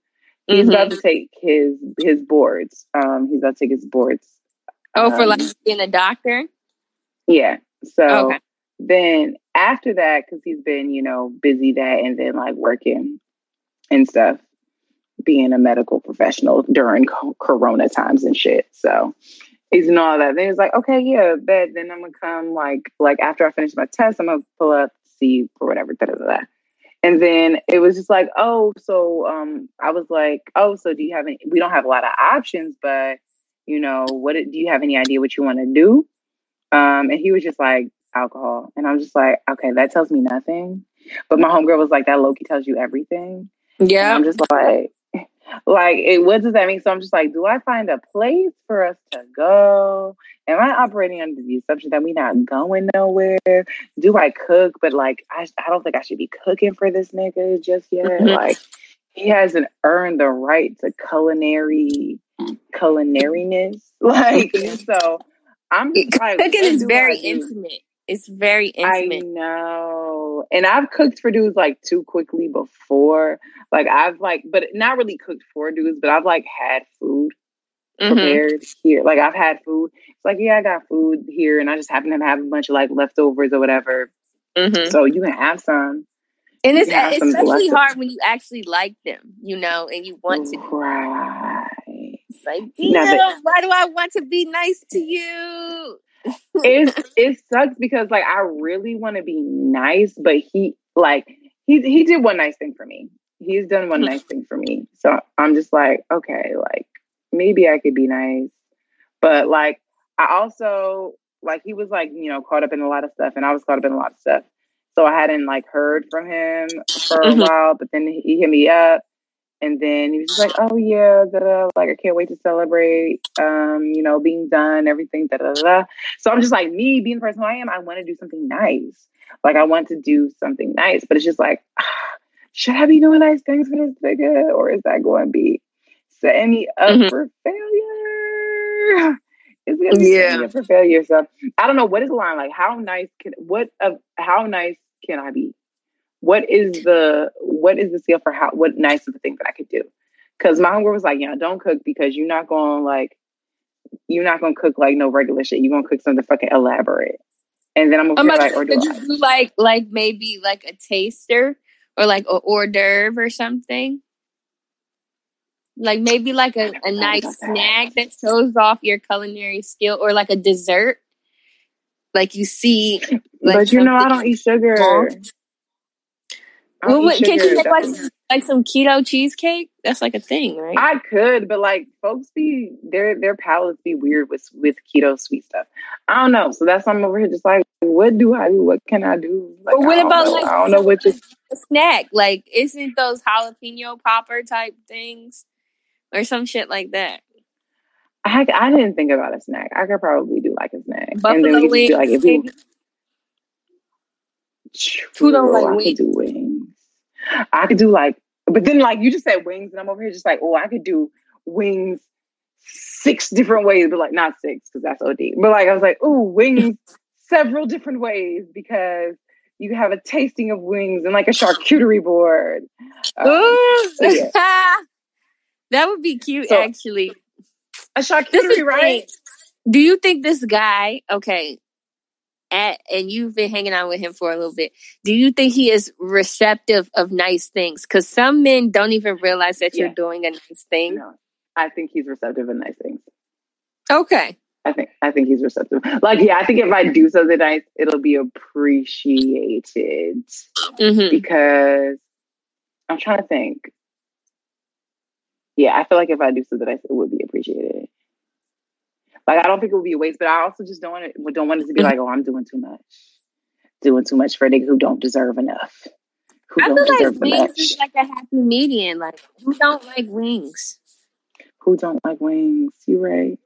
He's Mhm. about to take his his boards. Um, he's about to take his boards. oh, for Um, like being a doctor. Yeah. So Okay. Then after that, because he's been, you know, busy that and then like working and stuff, being a medical professional during co- Corona times and shit. So he's and all that. Then he's like, okay, yeah, bet. Then I'm gonna come like like after I finish my test, I'm gonna pull up, see or whatever. Da, da, da. And then it was just like, oh, so um, I was like, oh, so do you have any? We don't have a lot of options, but you know, what do you have any idea what you want to do? Um, and he was just like, alcohol. And I'm just like, okay, that tells me nothing. But my homegirl was like, that low-key tells you everything. And Yeah. I'm just like, like, it, what does that mean? So I'm just like, do I find a place for us to go? Am I operating under the assumption that we're not going nowhere? Do I cook? But like, I, I don't think I should be cooking for this nigga just yet. Mhm. Like, he hasn't earned the right to culinary culinariness. Like, so I'm just like, Cooking is very intimate. It's very intimate. I know. And I've cooked for dudes like too quickly before. Like I've like, but not really cooked for dudes, but I've like had food Mhm. prepared here. Like I've had food. It's like, yeah, I got food here and I just happen to have a bunch of like leftovers or whatever. Mhm. So you can have some. And it's especially hard when you actually like them, you know, and you want to. Right. It's like, Now damn, why do I want to be nice to you? It's it sucks because like I really want to be nice, but he like he he did one nice thing for me. He's done one nice thing for me. So I'm just like, okay, like maybe I could be nice. But like I also like he was like, you know, caught up in a lot of stuff and I was caught up in a lot of stuff. So I hadn't like heard from him for a Mhm. while, but then he hit me up and then he was just like, "Oh yeah, da, da, like I can't wait to celebrate, um, you know, being done, everything, da da da." da." So I'm just like, me being the person who I am, I want to do something nice. Like I want to do something nice, but it's just like, ah, should I be doing nice things for this nigga, or is that going to be setting me up Mhm. for failure? It's gonna be setting me up for failure. So I don't know what is the line. Like, how nice can what of how nice can I be? What is the what is the scale for how what nice of the thing that I could do? Because my homegirl was like, yeah, don't cook because you're not gonna like you're not gonna cook like no regular shit. You're gonna cook something fucking elaborate. And then I'm gonna be oh like, or do I? you do like like maybe like a taster or like a hors d'oeuvre or something? Like maybe like a, a nice that. snack that shows off your culinary skill or like a dessert. Like you see like but you know, I don't eat sugar. Well, eat what, can sugar. you make like, like some keto cheesecake? That's like a thing, right? I could, but like folks be their their palates be weird with with keto sweet stuff. I don't know. So that's why I'm over here just like, what do I do? What can I do? Like, But what about, know. like, I don't know what to a snack. Like, isn't those jalapeno popper type things or some shit like that? I, I didn't think about a snack. I could probably do like a snack, and then Buffalo we could just wings, be like, if we maybe? Who don't like wings? Could do wings. I could do like, but then like you just said wings, and I'm over here just like, oh, I could do wings six different ways, but like not six because that's OD. But like I was like, oh, wings several different ways because you have a tasting of wings and like a charcuterie board. Um, Ooh. so yeah. that would be cute, So- actually. a charcuterie, right? right. Do you think this guy, okay, at, and you've been hanging out with him for a little bit, do you think he is receptive of nice things? Because some men don't even realize that you're Yeah. doing a nice thing. No, I think he's receptive of nice things. Okay. I think I think he's receptive. Like, yeah, I think if I do something nice, it'll be appreciated hmm because I'm trying to think. Yeah, I feel like if I do something nice, it would be appreciated. Like, I don't think it would be a waste, but I also just don't want it. Don't want it to be like, oh, I'm doing too much, doing too much for a nigga who don't deserve enough, who I don't feel deserve like wings is like a happy median. Like, who don't like wings? who don't like wings. You right.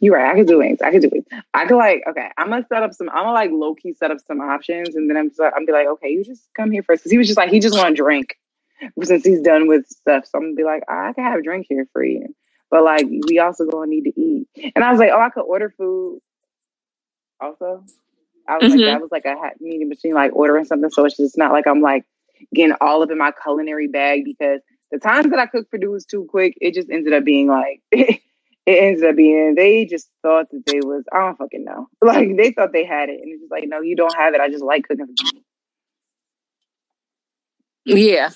You right. I could do wings. I could do wings. I could like okay. I'm gonna set up some. I'm gonna like low key set up some options, and then I'm just, I'm be like, okay, you just come here first. Cause he was just like he just want to drink since he's done with stuff. So I'm gonna be like, I can have a drink here for you, but like we also gonna need to eat. And I was like, oh, I could order food. Also, I was Mhm. like, that was like a ha- meeting between like ordering something. So it's just not like I'm like getting all up in my culinary bag because the times that I cooked for dudes too quick, it just ended up being like it ended up being they just thought that they was I don't fucking know. Like they thought they had it, and it's just like no, you don't have it. I just like cooking for. Yeah.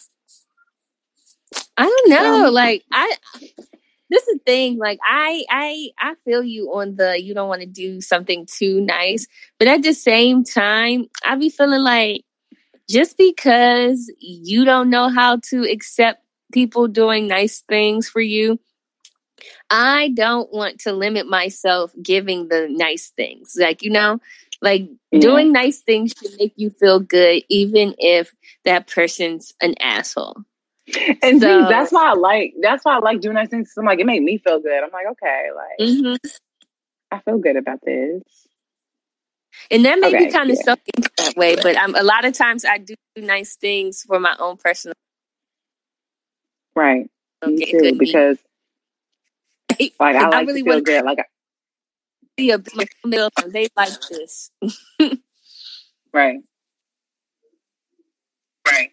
I don't know. Like I this is the thing. Like I I I feel you on the you don't want to do something too nice. But at the same time, I be feeling like just because you don't know how to accept people doing nice things for you, I don't want to limit myself giving the nice things. Like, you know, like doing nice things should make you feel good, even if that person's an asshole. And So- see, that's why I like that's why I like doing nice things. I'm like, it made me feel good. I'm like, okay, like hmm I feel good about this. And that may Okay, be kind of yeah. selfish that way, but um, a lot of times I do nice things for my own personal. Right. Okay, too, because like I I really to feel good. Like See a meal, they like this. right. Right.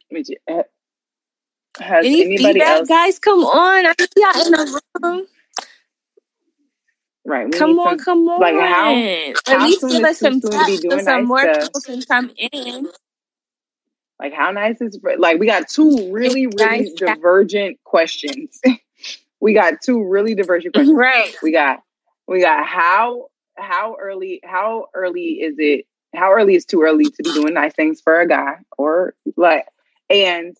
Has Any anybody feedback, else guys? Come on! I see y'all in the room. right? Come on, some- come on! like, how- At how least give us some tips so some nice more stuff? people can come in. Like how nice is like we got two really, really Nice. divergent questions. we got two really divergent questions. Right. We got we got how how early how early is it how early is too early to be doing nice things for a guy or like and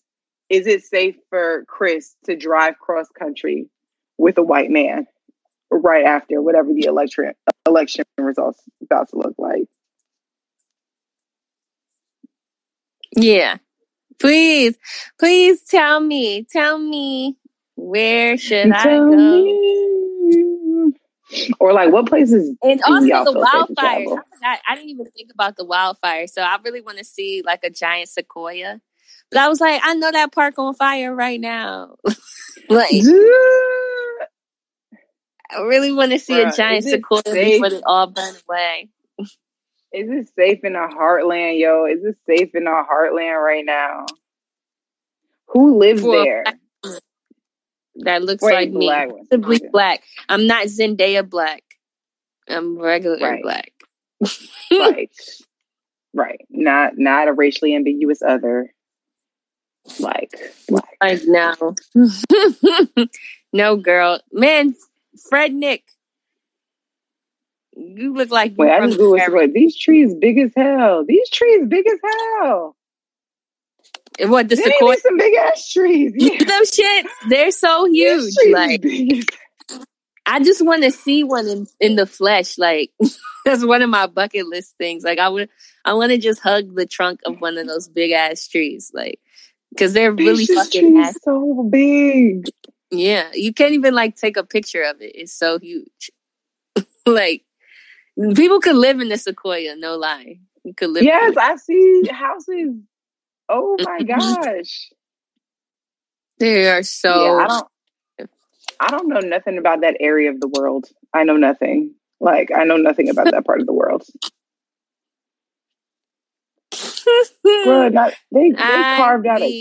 is it safe for Chris to drive cross country with a white man right after whatever the election election results about to look like? Yeah. Please, please tell me, tell me where should I go? me. Or like what places And also the wildfires. I, I didn't even think about the wildfires. So I really want to see like a giant sequoia. But I was like, I know that park on fire right now. like I really want to see Bruh, a giant sequoia safe? before they all burn away. Is it safe in our heartland, yo? Is it safe in our heartland right now? Who lives For there? That looks Wait, like me. Simply black. I'm not Zendaya black. I'm regular Right. black. right, right. Not not a racially ambiguous other. Like black. Like no, no, girl, man, Fred Nick, you look like you Wait, I from just googled wait, these trees big as hell. These trees big as hell. what the ain't sequoia. some big ass trees. Yeah. Them shits, they're so huge. Like I just want to see one in, in the flesh. Like that's one of my bucket list things. Like I would, I want to just hug the trunk of one of those big ass trees. Like because they're really fucking massive. so big. Yeah, you can't even like take a picture of it. It's so huge. like people could live in the sequoia. No lie, you could live. Yes. I see houses. Oh my Mhm. gosh. they are so. yeah, I don't I don't know nothing about that area of the world. I know nothing. Like I know nothing about that part of the world. Bro, not, they they carved out a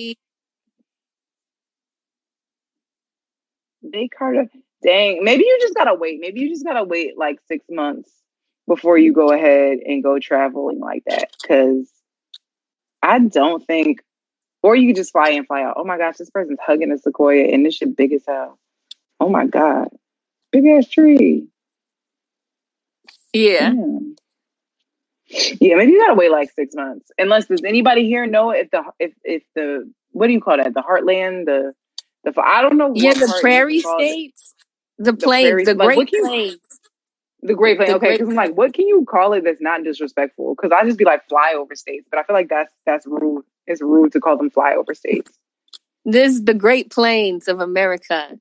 they carved out dang. Maybe you just gotta wait. Maybe you just gotta wait like six months before you go ahead and go traveling like that. Cause I don't think or you could just fly in, fly out. Oh my gosh, this person's hugging a sequoia and this shit big as hell. Oh my god. Big ass tree. yeah. Damn. Yeah, maybe you gotta wait like six months. Unless does anybody here know if the if if the what do you call that? The heartland, the the I don't know. Yeah, the prairie it. states, the prairie- plains, the like, Great Plains. The Great Plains. Okay, because I'm like, what can you call it that's not disrespectful? Because I just be like flyover states, but I feel like that's that's rude. It's rude to call them flyover states, This is the Great Plains of America.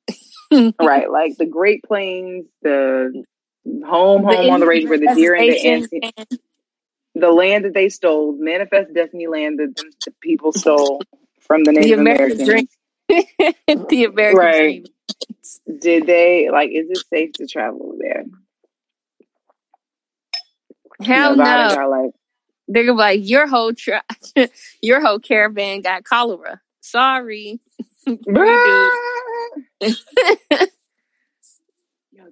right? Like the Great Plains, the home home The on the range where the deer and the ants, the land that they stole, manifest destiny land that the, the people stole from the Native American Americans. dream. the American Right. dream. Did they like? Is it safe to travel there? Hell Nevada no. got like They're gonna be like, your whole tri- your whole caravan got cholera. Sorry.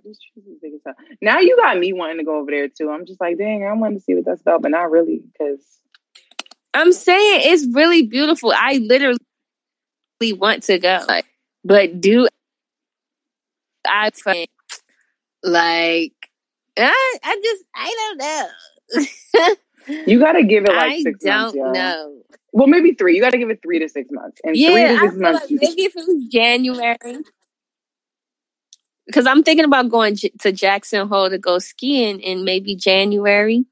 Bruh. Yo, this is big as hell. Now you got me wanting to go over there too. I'm just like, dang, I want to see what that's about, but not really because I'm saying it's really beautiful. I literally want to go. Like, but do I like I, I just I don't know. you got to give it like I six don't months. Yo. know. Well, maybe three. You got to give it three to six months. And three Yeah, to I six months. like maybe if it was January, because I'm thinking about going j- to Jackson Hole to go skiing in maybe January,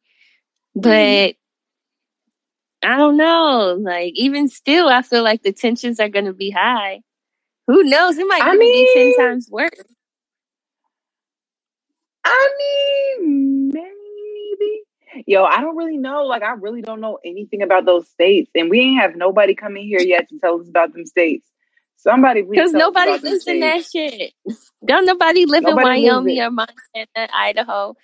but Mm-hmm. I don't know. Like even still, I feel like the tensions are going to be high. Who knows? It might I even be ten times worse. I mean, maybe. Yo, I don't really know. Like, I really don't know anything about those states, and we ain't have nobody coming here yet to tell us about them states. Somebody, Because nobody lives in that shit. Don't nobody live Nobody in Wyoming or Montana, Idaho,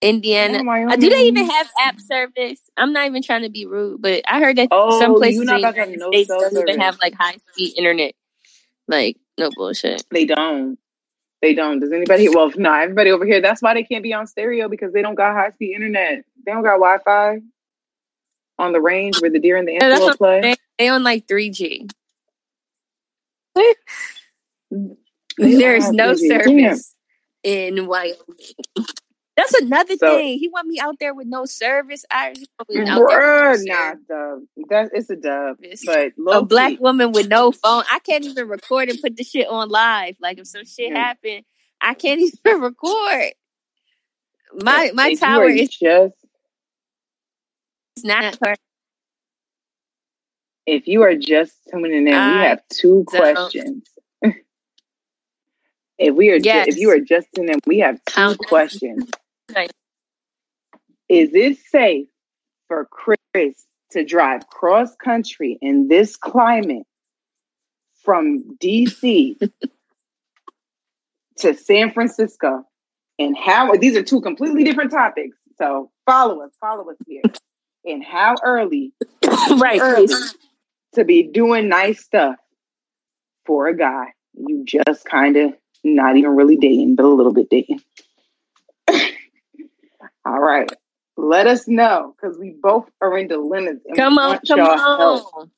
Indiana. Yeah, Uh, do they even have app service? I'm not even trying to be rude, but I heard that Oh, some places in the United no States don't even have like high speed internet. Like no bullshit. They don't. They don't. Does anybody? Well, no, everybody over here. That's why they can't be on stereo because they don't got high speed internet. They don't got Wi Fi on the range where the deer and the antelope what play. They on like 3G. They There's no 3G. service in Wyoming. That's another So- thing. He want me out there with no service. I want me out there Bruh, with no nah, dub. That it's a dub. Service. But a black key, woman with no phone. I can't even record and put the shit on live. Like if some shit Yeah. happen, I can't even record. My my if tower is just not her. If you are just tuning in, we have two don't- questions. if we are ju- if you are just tuning in, we have two Count- questions. Is it safe for Chris to drive cross country in this climate from DC to San Francisco? And how these are two completely different topics. So follow us, follow us here. And how early right. early. To be doing nice stuff for a guy you just kind of not even really dating, but a little bit dating. All right. Let us know because we both are in dilemmas. Come on, come y'all help. on.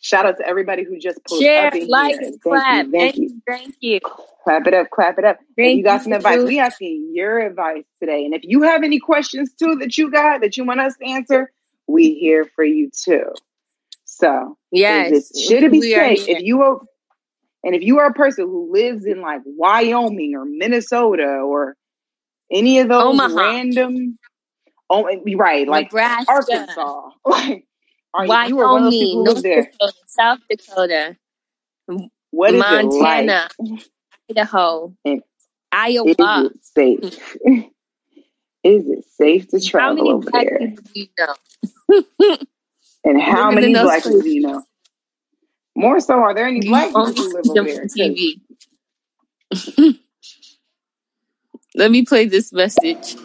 Shout out to everybody who just pulled Share, up in like, here. and Thank clap. you, thank Thank you. you, thank you. Clap it up, clap it up. Thank you got you. some advice, we asking your advice today. And if you have any questions too that you got that you want us to answer, we here for you too. So Yes, should it be safe? If you are and if you are a person who lives in like Wyoming or Minnesota or any of those Omaha. random oh right like Nebraska, Arkansas like are you, you are one of those people Wyoming, North there. Dakota, South Dakota, what is it like? Montana, Idaho, And Iowa. is it safe? Hmm. Is it safe to How travel many over there? do you know? and how many those black people do you know more so are there any You black people who live over them there TV. Let me play this message.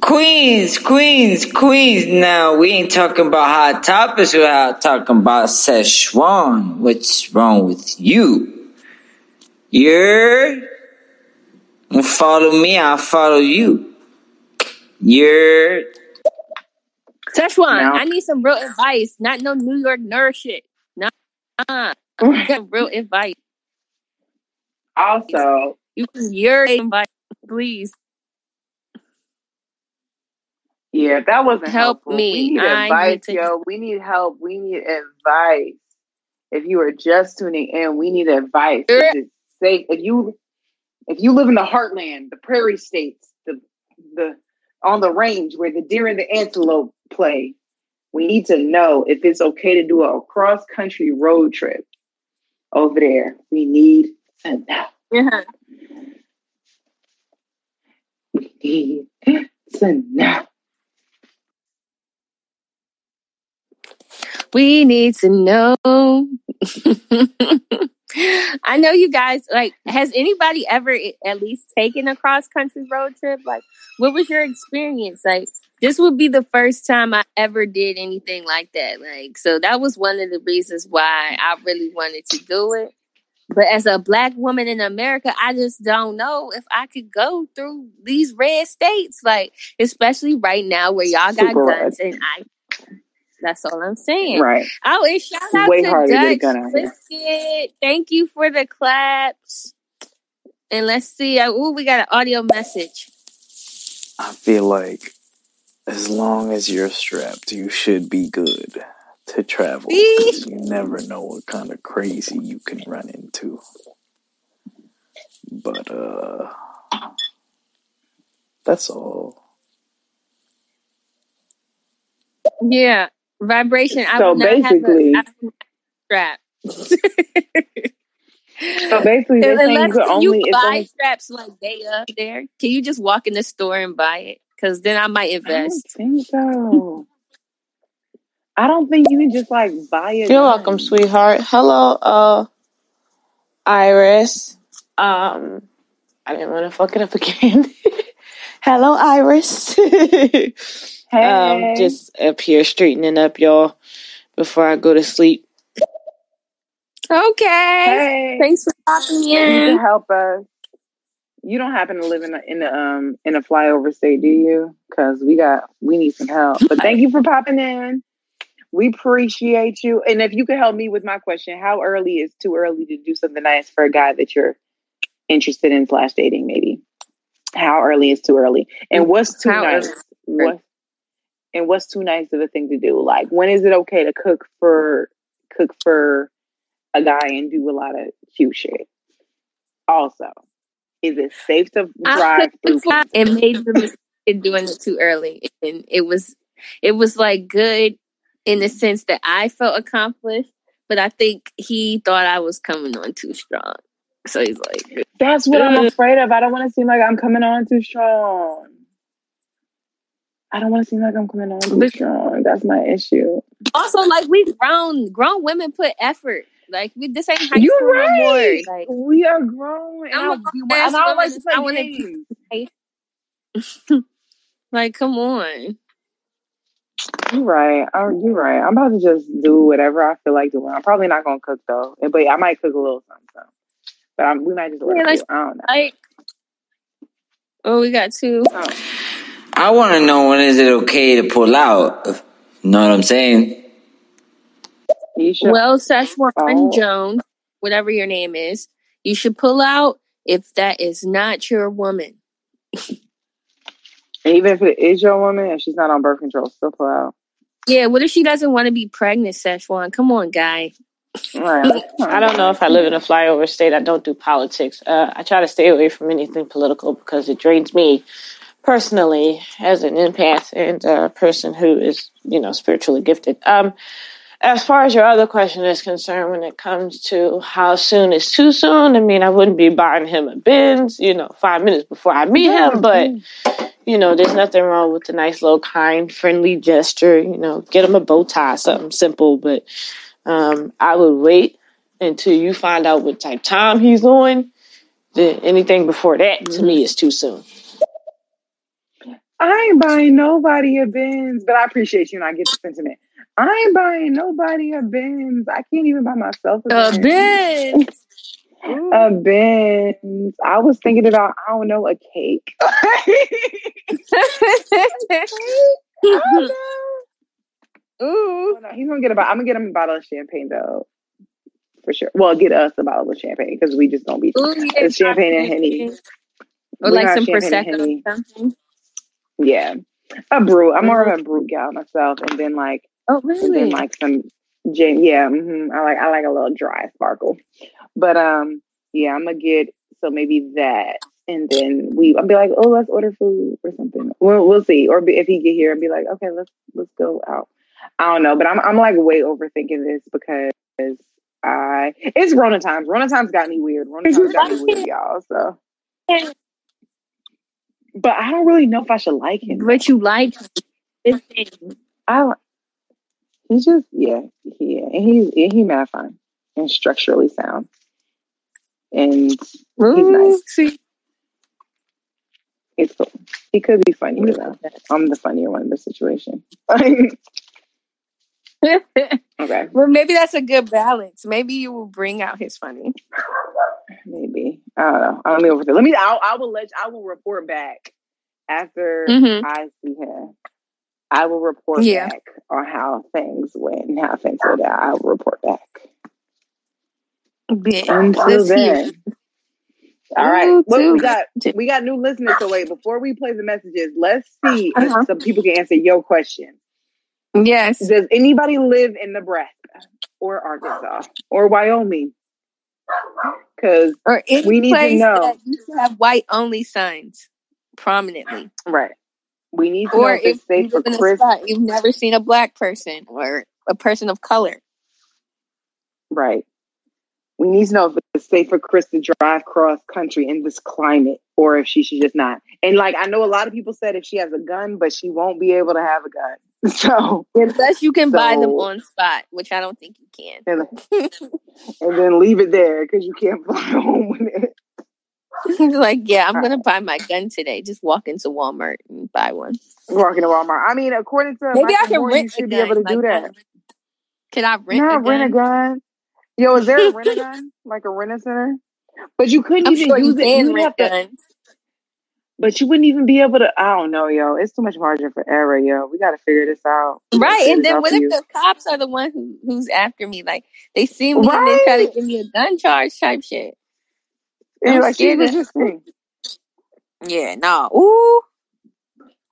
Queens, queens, queens. Now we ain't talking about hot topics. We're out talking about Szechuan. What's wrong with you? You're follow me. I'll follow you. You're Szechuan, I need some real advice, not no New York nerd shit. Nah, nah. Real advice. also You can your advice, please. Yeah, that wasn't Help helpful. me. We need I advice, need to- yo. We need help. We need advice. If you are just tuning in, we need advice. Safe? If you if you live in the heartland, the prairie states, the the on the range where the deer and the antelope play, we need to know if it's okay to do a cross country road trip over there. We need to know. Yeah. We need to know. We need to know. I know you guys like has anybody ever at least taken a cross country road trip? Like what was your experience? Like this would be the first time I ever did anything like that. Like so that was one of the reasons why I really wanted to do it. But as a black woman in America, I just don't know if I could go through these red states, like especially right now where y'all got Super red. guns and I. That's all I'm saying. Right. Oh, and shout It's out way to harder to get a Dutch gun out here. Biscuit. Thank you for the claps. And let's see. Oh, we got an audio message. I feel like as long as you're strapped, you should be good to travel. 'cause you never know what kind of crazy you can run into. But uh that's all. Yeah, vibration. I So would basically- have a, I strap. So basically, they're saying you could can only you it's buy only straps like they up there? Can you just walk in the store and buy it? Because then I might invest. I don't invest. think so. I don't think you can just like buy it. You're welcome, sweetheart. Hello, uh, Iris. Um, I didn't want to fuck it up again. Hello, Iris. Hey, um, just up here straightening up, y'all, before I go to sleep. Okay. hey, Thanks for popping you in. can help us. You don't happen to live in a, in a um in a flyover state, do you? Because we got we need some help. But thank you for popping in. We appreciate you. And if you could help me with my question, how early is too early to do something nice for a guy that you're interested in slash dating? Maybe how early is too early, and what's too How nice? early? What and what's too nice of a thing to do? Like when is it okay to cook for cook for a guy and do a lot of cute shit? Also, is it safe to drive through? and made the mistake in doing it too early, and it was it was like good in the sense that I felt accomplished, but I think he thought I was coming on too strong. So he's like, That's what I'm afraid of. I don't want to seem like I'm coming on too strong. I don't want to seem like I'm coming on too strong. That's my issue. also like we grown grown women put effort. Like we this ain't high You're school no right. Like we are grown, I'm I, a grown-ass and I don't like woman. play I wanna- like come on. You're right. Oh, you're right. I'm about to just do whatever I feel like doing. I'm probably not gonna cook though, but I might cook a little something. So. But I'm, we might just order Yeah, like- I don't know. Like oh we got two. Oh. I want to know when is it okay to pull out. You know what I'm saying? Well, Szechuan Oh. Jones, whatever your name is, you should pull out if that is not your woman. even if it is your woman and she's not on birth control, still pull out. Yeah, what if she doesn't want to be pregnant, Szechuan? Come on, guy. Right. I don't know if I live in a flyover state. I don't do politics. Uh, I try to stay away from anything political because it drains me personally as an empath and a person who is, you know, spiritually gifted. Um, as far as your other question is concerned, when it comes to how soon is too soon, I mean, I wouldn't be buying him a Benz, you know, five minutes before I meet him, but you know, there's nothing wrong with a nice little kind, friendly gesture. You know, get him a bow tie, something simple. But um, I would wait until you find out what type time he's on. Then anything before that to me is too soon. I ain't buying nobody a Benz, but I appreciate you and I get the sentiment. I ain't buying nobody a Benz. I can't even buy myself a Benz. Ben. A Benz. I was thinking about, I don't know, a cake. Ooh. Oh, no, he's gonna get a bottle. I'm gonna get him a bottle of champagne though, for sure. Well, get us a bottle of champagne because we just don't be. Ooh, yeah, champagne and Henny. Or We like some prosecco or something. Yeah, a brew. I'm more of a brew gal myself, and then like, Oh, and then like some gin. Yeah, hmm I like I like a little dry sparkle, but um, yeah, I'm gonna get so maybe that, and then we. I'll be like, oh, let's order food or something. We'll we'll see. Or be, if he get here and be like, okay, let's let's go out. I don't know, but I'm I'm like way overthinking this because I it's Rona times. Rona times got me weird. Rona times got me weird, y'all. So, but I don't really know if I should like him. But you like this thing. I he's just yeah yeah, and he's and he mad fine and structurally sound, and he's nice. see. It's cool. He could be funnier though. I'm the funnier one in this situation. okay, well, maybe that's a good balance. Maybe you will bring out his funny. maybe I don't know. I don't know. Let me. I'll, I will let. I will report back after Mhm. I see him. I will report Yeah. back on how things went and how things went out. I will report back. Until then. All right. Ooh, Well, we got we got new listeners. So wait, before we play the messages, let's see Uh-huh. if some people can answer your question. Yes. Does anybody live in Nebraska or Arkansas or Wyoming? Because Or any We need to know. that used to have white only signs prominently. right, we need to know Or if if it's safe you for live Chris. spot you've never seen a black person or a person of color. Right. We need to know if it's safe for Chris to drive cross country in this climate or if she should just not. And like I know a lot of people said if she has a gun, but she won't be able to have a gun. So Unless you can buy them on spot, which I don't think you can. and, and then leave it there because you can't fly home with it. He's like, yeah, I'm gonna buy my gun today. Just walk into Walmart and buy one. Walking to Walmart. I mean, according to Maybe I can Moore, rent you a should be able to do that. Uh, can I rent Not a gun? rent a gun. Yo, is there a rent a gun? Like a rent a center? But you couldn't I'm even sure you use it. You'd rent have to, guns. But you wouldn't even be able to. I don't know, yo. It's too much margin for error, yo. We got to figure this out. Right, and then out what if you. the cops are the one who, who's after me? Like they see me and they try to give me a gun charge type shit. And I'm you're like, scared of- resisting. Yeah, no. Ooh,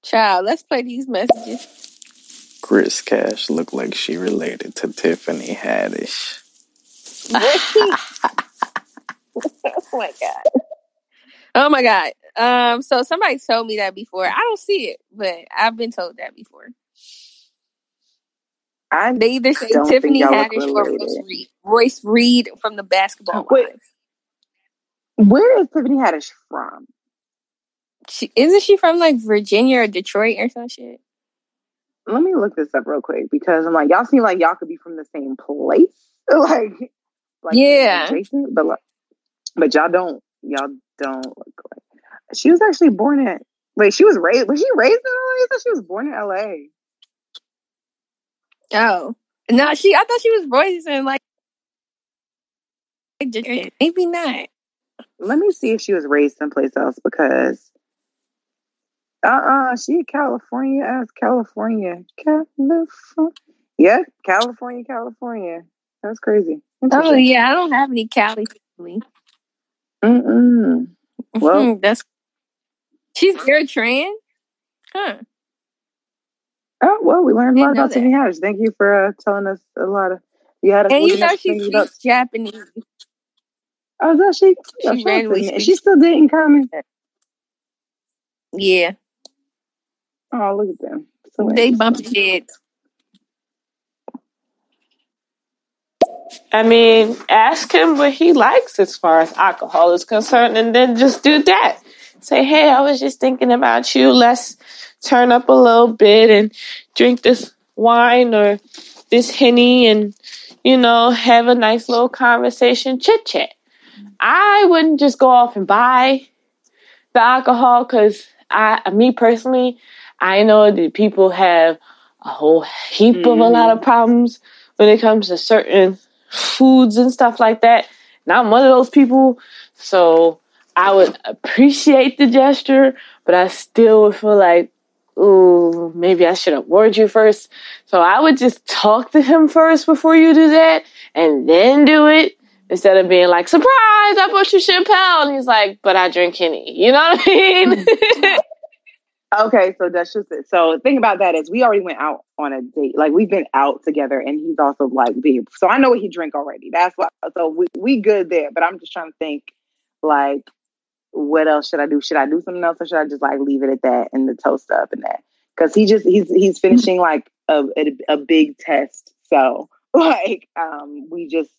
child, let's play these messages. Chris Cash looked like she related to Tiffany Haddish. oh my god. Oh my god. Um. So somebody told me that before. I don't see it, but I've been told that before. I They either say Tiffany Haddish or. Royce Reed. Royce Reed from the Basketball Wait. Where is Tiffany Haddish from? She, isn't she from like Virginia or Detroit or some shit? Let me look this up real quick because I'm like, y'all seem like y'all could be from the same place, like, like Yeah. adjacent, but like, but y'all don't, y'all don't look like. She was actually born in. Wait, she was raised. Was she raised in LA? She was born in LA. Oh no, she. I thought she was raised in like maybe not. Let me see if she was raised someplace else because. Uh uh she California as California. California. Yeah, California, California. That's crazy. Oh yeah, I don't have any Cali family. Mm-mm. Well- Mhm, that's she's Eritrean. Huh. Oh well, we learned a lot about Tiffany Haddish. Thank you for uh, telling us a lot of. You had us And you know up she things about. Japanese. Oh, is that she? She oh, shout out to randomly me. speaks- She's still dating Common. Yeah, Oh, look at them. So they bumped heads. I mean, ask him what he likes as far as alcohol is concerned, and then just do that. Say, hey, I was just thinking about you. Let's turn up a little bit and drink this wine or this henny and, you know, have a nice little conversation, chit chat. I wouldn't just go off and buy the alcohol because I, me personally, I know that people have a whole heap of a lot of mm-hmm. problems when it comes to certain foods and stuff like that. And I'm one of those people, so I would appreciate the gesture, but I still would feel like, ooh, maybe I should have warned you first. So I would just talk to him first before you do that, and then do it. Instead of being like, surprise, I bought you Chappelle. And he's like, but I drink Henny. You know what I mean? Okay, so that's just it. So the thing about that is we already went out on a date. Like we've been out together and he's also like being so I know what he drink already. That's why so we we good there. But I'm just trying to think like what else should I do? Should I do something else or should I just like leave it at that and the toast up and that? Because he just he's he's finishing like a, a a big test. So like um we just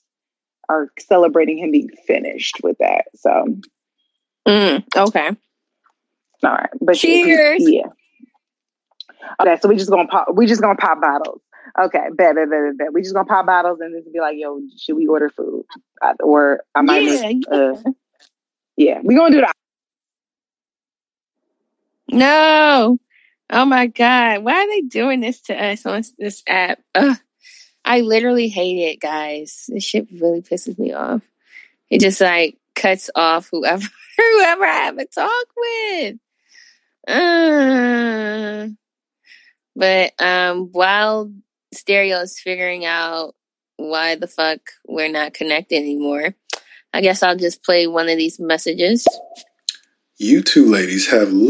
are celebrating him being finished with that. So Mm, okay. All right. But Cheers. Yeah. Okay, so we just gonna pop we just gonna pop bottles. Okay, bet, bet, bet, bet. We just gonna pop bottles and just be like, yo, should we order food? Or I might Yeah, make uh, yeah, we gonna do that. No. Oh my God. Why are they doing this to us on this app? Ugh. I literally hate it, guys. This shit really pisses me off. It just like cuts off whoever whoever I have a talk with. Uh, but um while Stereo is figuring out why the fuck we're not connected anymore, I guess I'll just play one of these messages. You two ladies have